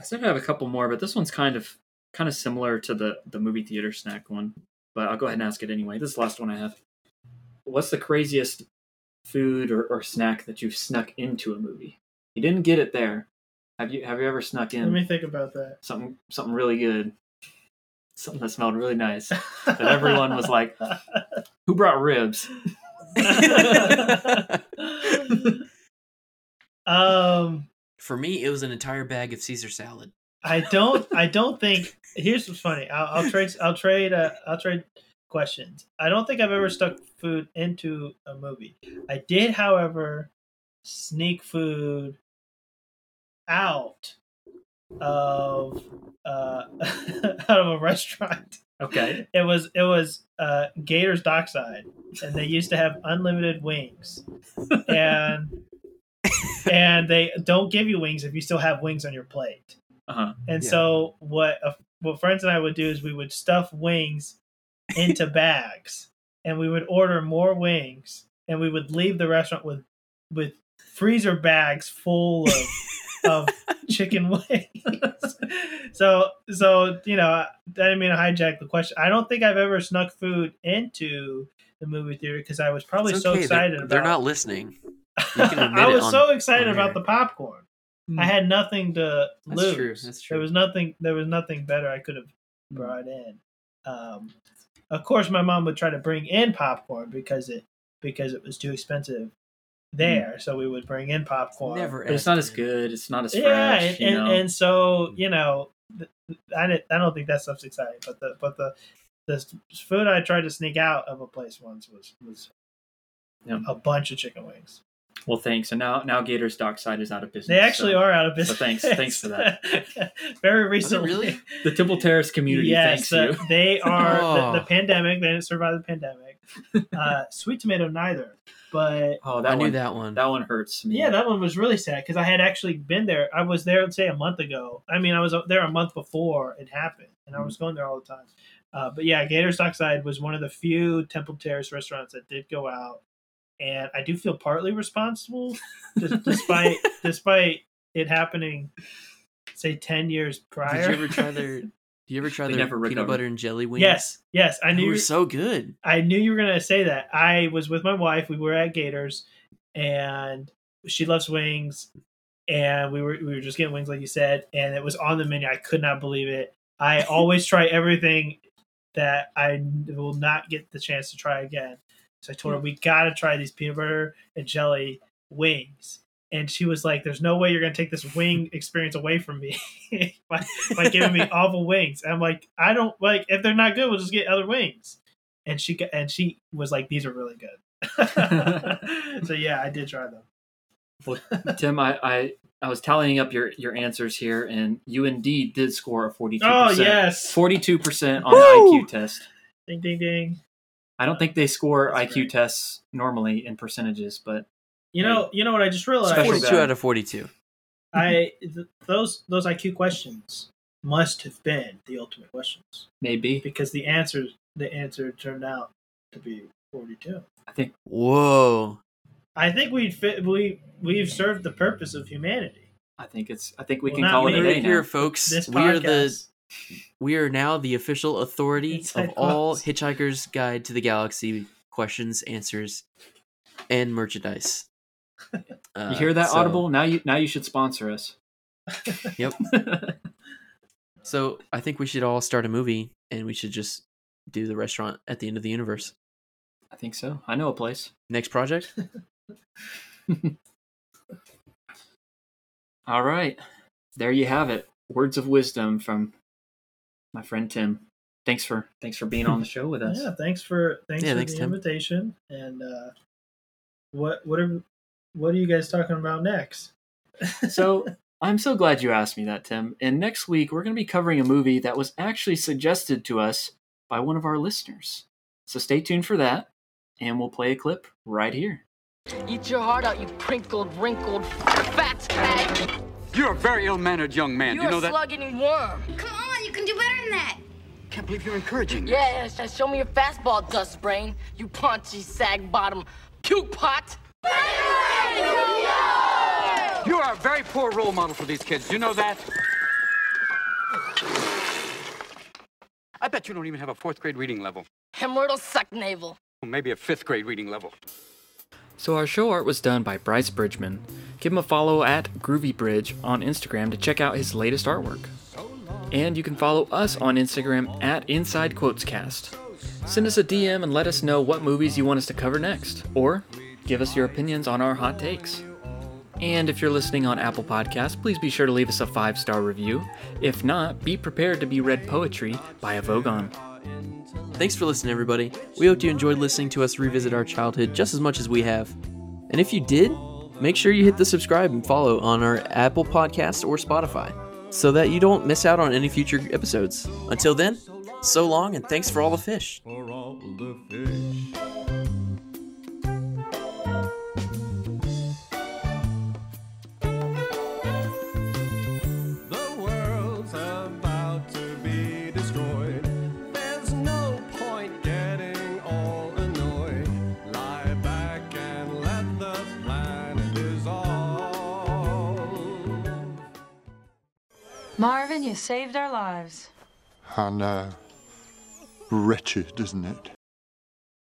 [SPEAKER 1] I said I have a couple more, but this one's kind of kind of similar to the the movie theater snack one. But I'll go ahead and ask it anyway. This is the last one I have. What's the craziest food or, or snack that you've snuck into a movie? You didn't get it there. Have you have you ever snuck in
[SPEAKER 3] Let me think about that.
[SPEAKER 1] something something really good? Something that smelled really nice. That everyone was like, Who brought ribs?
[SPEAKER 3] um,
[SPEAKER 2] For me, it was an entire bag of Caesar salad.
[SPEAKER 3] I don't. I don't think. Here's what's funny. I'll, I'll trade. I'll trade. Uh, I'll trade questions. I don't think I've ever stuck food into a movie. I did, however, sneak food out of uh, out of a restaurant.
[SPEAKER 1] Okay.
[SPEAKER 3] It was it was uh, Gators Dockside, and they used to have unlimited wings, and and they don't give you wings if you still have wings on your plate.
[SPEAKER 1] Uh-huh.
[SPEAKER 3] And
[SPEAKER 2] Yeah.
[SPEAKER 3] so what uh, what friends and I would do is we would stuff wings into bags, and we would order more wings, and we would leave the restaurant with with freezer bags full of of chicken wings. so so you know, I didn't mean to hijack the question. I don't think I've ever snuck food into the movie theater because I was probably
[SPEAKER 2] It's
[SPEAKER 3] so
[SPEAKER 2] okay, they're-
[SPEAKER 3] excited
[SPEAKER 2] They're not listening. You can admit
[SPEAKER 3] I was
[SPEAKER 2] on-
[SPEAKER 3] so excited about the popcorn.
[SPEAKER 1] Hmm.
[SPEAKER 3] I had nothing to
[SPEAKER 2] That's
[SPEAKER 3] lose.
[SPEAKER 2] true, that's true.
[SPEAKER 3] There was nothing. There was nothing better I could have brought in. Um, of course, my mom would try to bring in popcorn because it because it was too expensive there. So we would bring in popcorn.
[SPEAKER 2] Never.
[SPEAKER 1] But it's not as good. It's not as fresh.
[SPEAKER 3] Yeah, and,
[SPEAKER 1] you
[SPEAKER 3] and,
[SPEAKER 1] know?
[SPEAKER 3] and so you know, I didn't, I don't think that stuff's exciting. But the but the the food I tried to sneak out of a place once was was
[SPEAKER 1] Yeah.
[SPEAKER 3] a bunch of chicken wings.
[SPEAKER 1] well, thanks. And now now Gators Dockside is out of business.
[SPEAKER 3] They actually
[SPEAKER 1] so
[SPEAKER 3] are out of business.
[SPEAKER 1] thanks- thanks for that.
[SPEAKER 3] Very
[SPEAKER 2] Was
[SPEAKER 3] recently,
[SPEAKER 2] really?
[SPEAKER 1] The Temple Terrace community
[SPEAKER 3] yes,
[SPEAKER 1] thanks
[SPEAKER 3] uh,
[SPEAKER 1] you.
[SPEAKER 3] they are
[SPEAKER 2] Oh.
[SPEAKER 3] the, the pandemic. They didn't survive the pandemic. Uh, Sweet tomato, neither. But
[SPEAKER 1] Oh, that
[SPEAKER 2] I knew that one.
[SPEAKER 1] That one hurts me.
[SPEAKER 3] yeah, that one was really sad because I had actually been there. I was there, say, a month ago. I mean, I was there a month before it happened, and I was going there all the time. Uh, but yeah, Gators Dockside was one of the few Temple Terrace restaurants that did go out, and I do feel partly responsible, despite despite it happening, say ten years prior.
[SPEAKER 2] Did you ever try their? Do you ever try
[SPEAKER 1] They
[SPEAKER 2] their
[SPEAKER 1] never
[SPEAKER 2] peanut
[SPEAKER 1] recovered.
[SPEAKER 2] butter and jelly wings?
[SPEAKER 3] yes, yes, I
[SPEAKER 2] they
[SPEAKER 3] knew.
[SPEAKER 2] were so good.
[SPEAKER 3] I knew you were gonna say that. I was with my wife. We were at Gators, and she loves wings, and we were we were just getting wings, like you said, and it was on the menu. I could not believe it. I always try everything that I will not get the chance to try again. So I told her hmm. we gotta try these peanut butter and jelly wings. And she was like, "There's no way you're gonna take this wing experience away from me by, by giving me awful wings." And I'm like, "I don't like if they're not good, we'll just get other wings." And she got, and she was like, "These are really good." so yeah, I did try them.
[SPEAKER 1] Tim, I, I I was tallying up your your answers here, and you indeed did score a forty two.
[SPEAKER 3] Oh yes,
[SPEAKER 1] forty-two percent on
[SPEAKER 2] Woo!
[SPEAKER 1] the IQ test.
[SPEAKER 3] ding ding ding.
[SPEAKER 1] I don't think they score
[SPEAKER 3] That's
[SPEAKER 1] IQ
[SPEAKER 3] great.
[SPEAKER 1] tests normally in percentages, but
[SPEAKER 3] You know, you know what I just realized.
[SPEAKER 1] Special
[SPEAKER 2] Forty-two out of forty-two.
[SPEAKER 3] I th- those those IQ questions must have been the ultimate questions
[SPEAKER 1] maybe
[SPEAKER 3] because the answers the answer turned out to be 42.
[SPEAKER 1] I think
[SPEAKER 2] Whoa!
[SPEAKER 3] I think we fit we we've served the purpose of humanity.
[SPEAKER 1] I think it's I think we
[SPEAKER 3] Well,
[SPEAKER 1] can
[SPEAKER 3] not
[SPEAKER 1] call it a day
[SPEAKER 2] here,
[SPEAKER 1] now.
[SPEAKER 2] folks.
[SPEAKER 3] This
[SPEAKER 2] We are the we are now the official authority
[SPEAKER 3] Inside
[SPEAKER 2] of all Hitchhiker's Guide to the Galaxy questions, answers, and merchandise. Uh,
[SPEAKER 1] You hear that,
[SPEAKER 2] so-
[SPEAKER 1] Audible? Now you now you should sponsor us.
[SPEAKER 2] Yep. So I think we should all start a movie, and we should just do the restaurant at the end of the universe.
[SPEAKER 1] I think so. I know a place.
[SPEAKER 2] Next project.
[SPEAKER 1] All right. There you have it. Words of wisdom from my friend Tim. Thanks for thanks for being on the show with us.
[SPEAKER 3] Yeah, thanks for thanks
[SPEAKER 2] Yeah,
[SPEAKER 3] for
[SPEAKER 2] thanks,
[SPEAKER 3] the
[SPEAKER 2] Tim.
[SPEAKER 3] invitation. And uh, what what are what are you guys talking about next?
[SPEAKER 1] So I'm so glad you asked me that, Tim. And next week we're going to be covering a movie that was actually suggested to us by one of our listeners. So stay tuned for that, and we'll play a clip right here.
[SPEAKER 5] Eat your heart out, you crinkled, wrinkled, fat hag.
[SPEAKER 6] You're a very ill-mannered young man.
[SPEAKER 5] You're
[SPEAKER 6] Do you know
[SPEAKER 5] a
[SPEAKER 6] that?
[SPEAKER 5] slug-eating worm.
[SPEAKER 7] Come on, you can do better than that.
[SPEAKER 6] Can't believe you're encouraging this.
[SPEAKER 5] Yes, yes, show me your fastball, dust brain. You paunchy, sag-bottom, puke pot.
[SPEAKER 6] You are a very poor role model for these kids. Do you know that? I bet you don't even have a fourth grade reading level.
[SPEAKER 5] Hemorrhoidal suck navel.
[SPEAKER 6] Or maybe a fifth grade reading level.
[SPEAKER 1] So our show art was done by Bryce Bridgman. Give him a follow at GroovyBridge on Instagram to check out his latest artwork. And you can follow us on Instagram at Inside Quotescast. Send us a DM and let us know what movies you want us to cover next, or give us your opinions on our hot takes. And if you're listening on Apple Podcasts, please be sure to leave us a five star review. If not, be prepared to be read poetry by a Vogon.
[SPEAKER 2] Thanks for listening, everybody. We hope you enjoyed listening to us revisit our childhood just as much as we have. And if you did, make sure you hit the subscribe and follow on our Apple Podcasts or Spotify so that you don't miss out on any future episodes. Until then, so long and thanks for all the fish.
[SPEAKER 8] Marvin, you saved our lives.
[SPEAKER 4] I know. Uh, wretched, isn't it?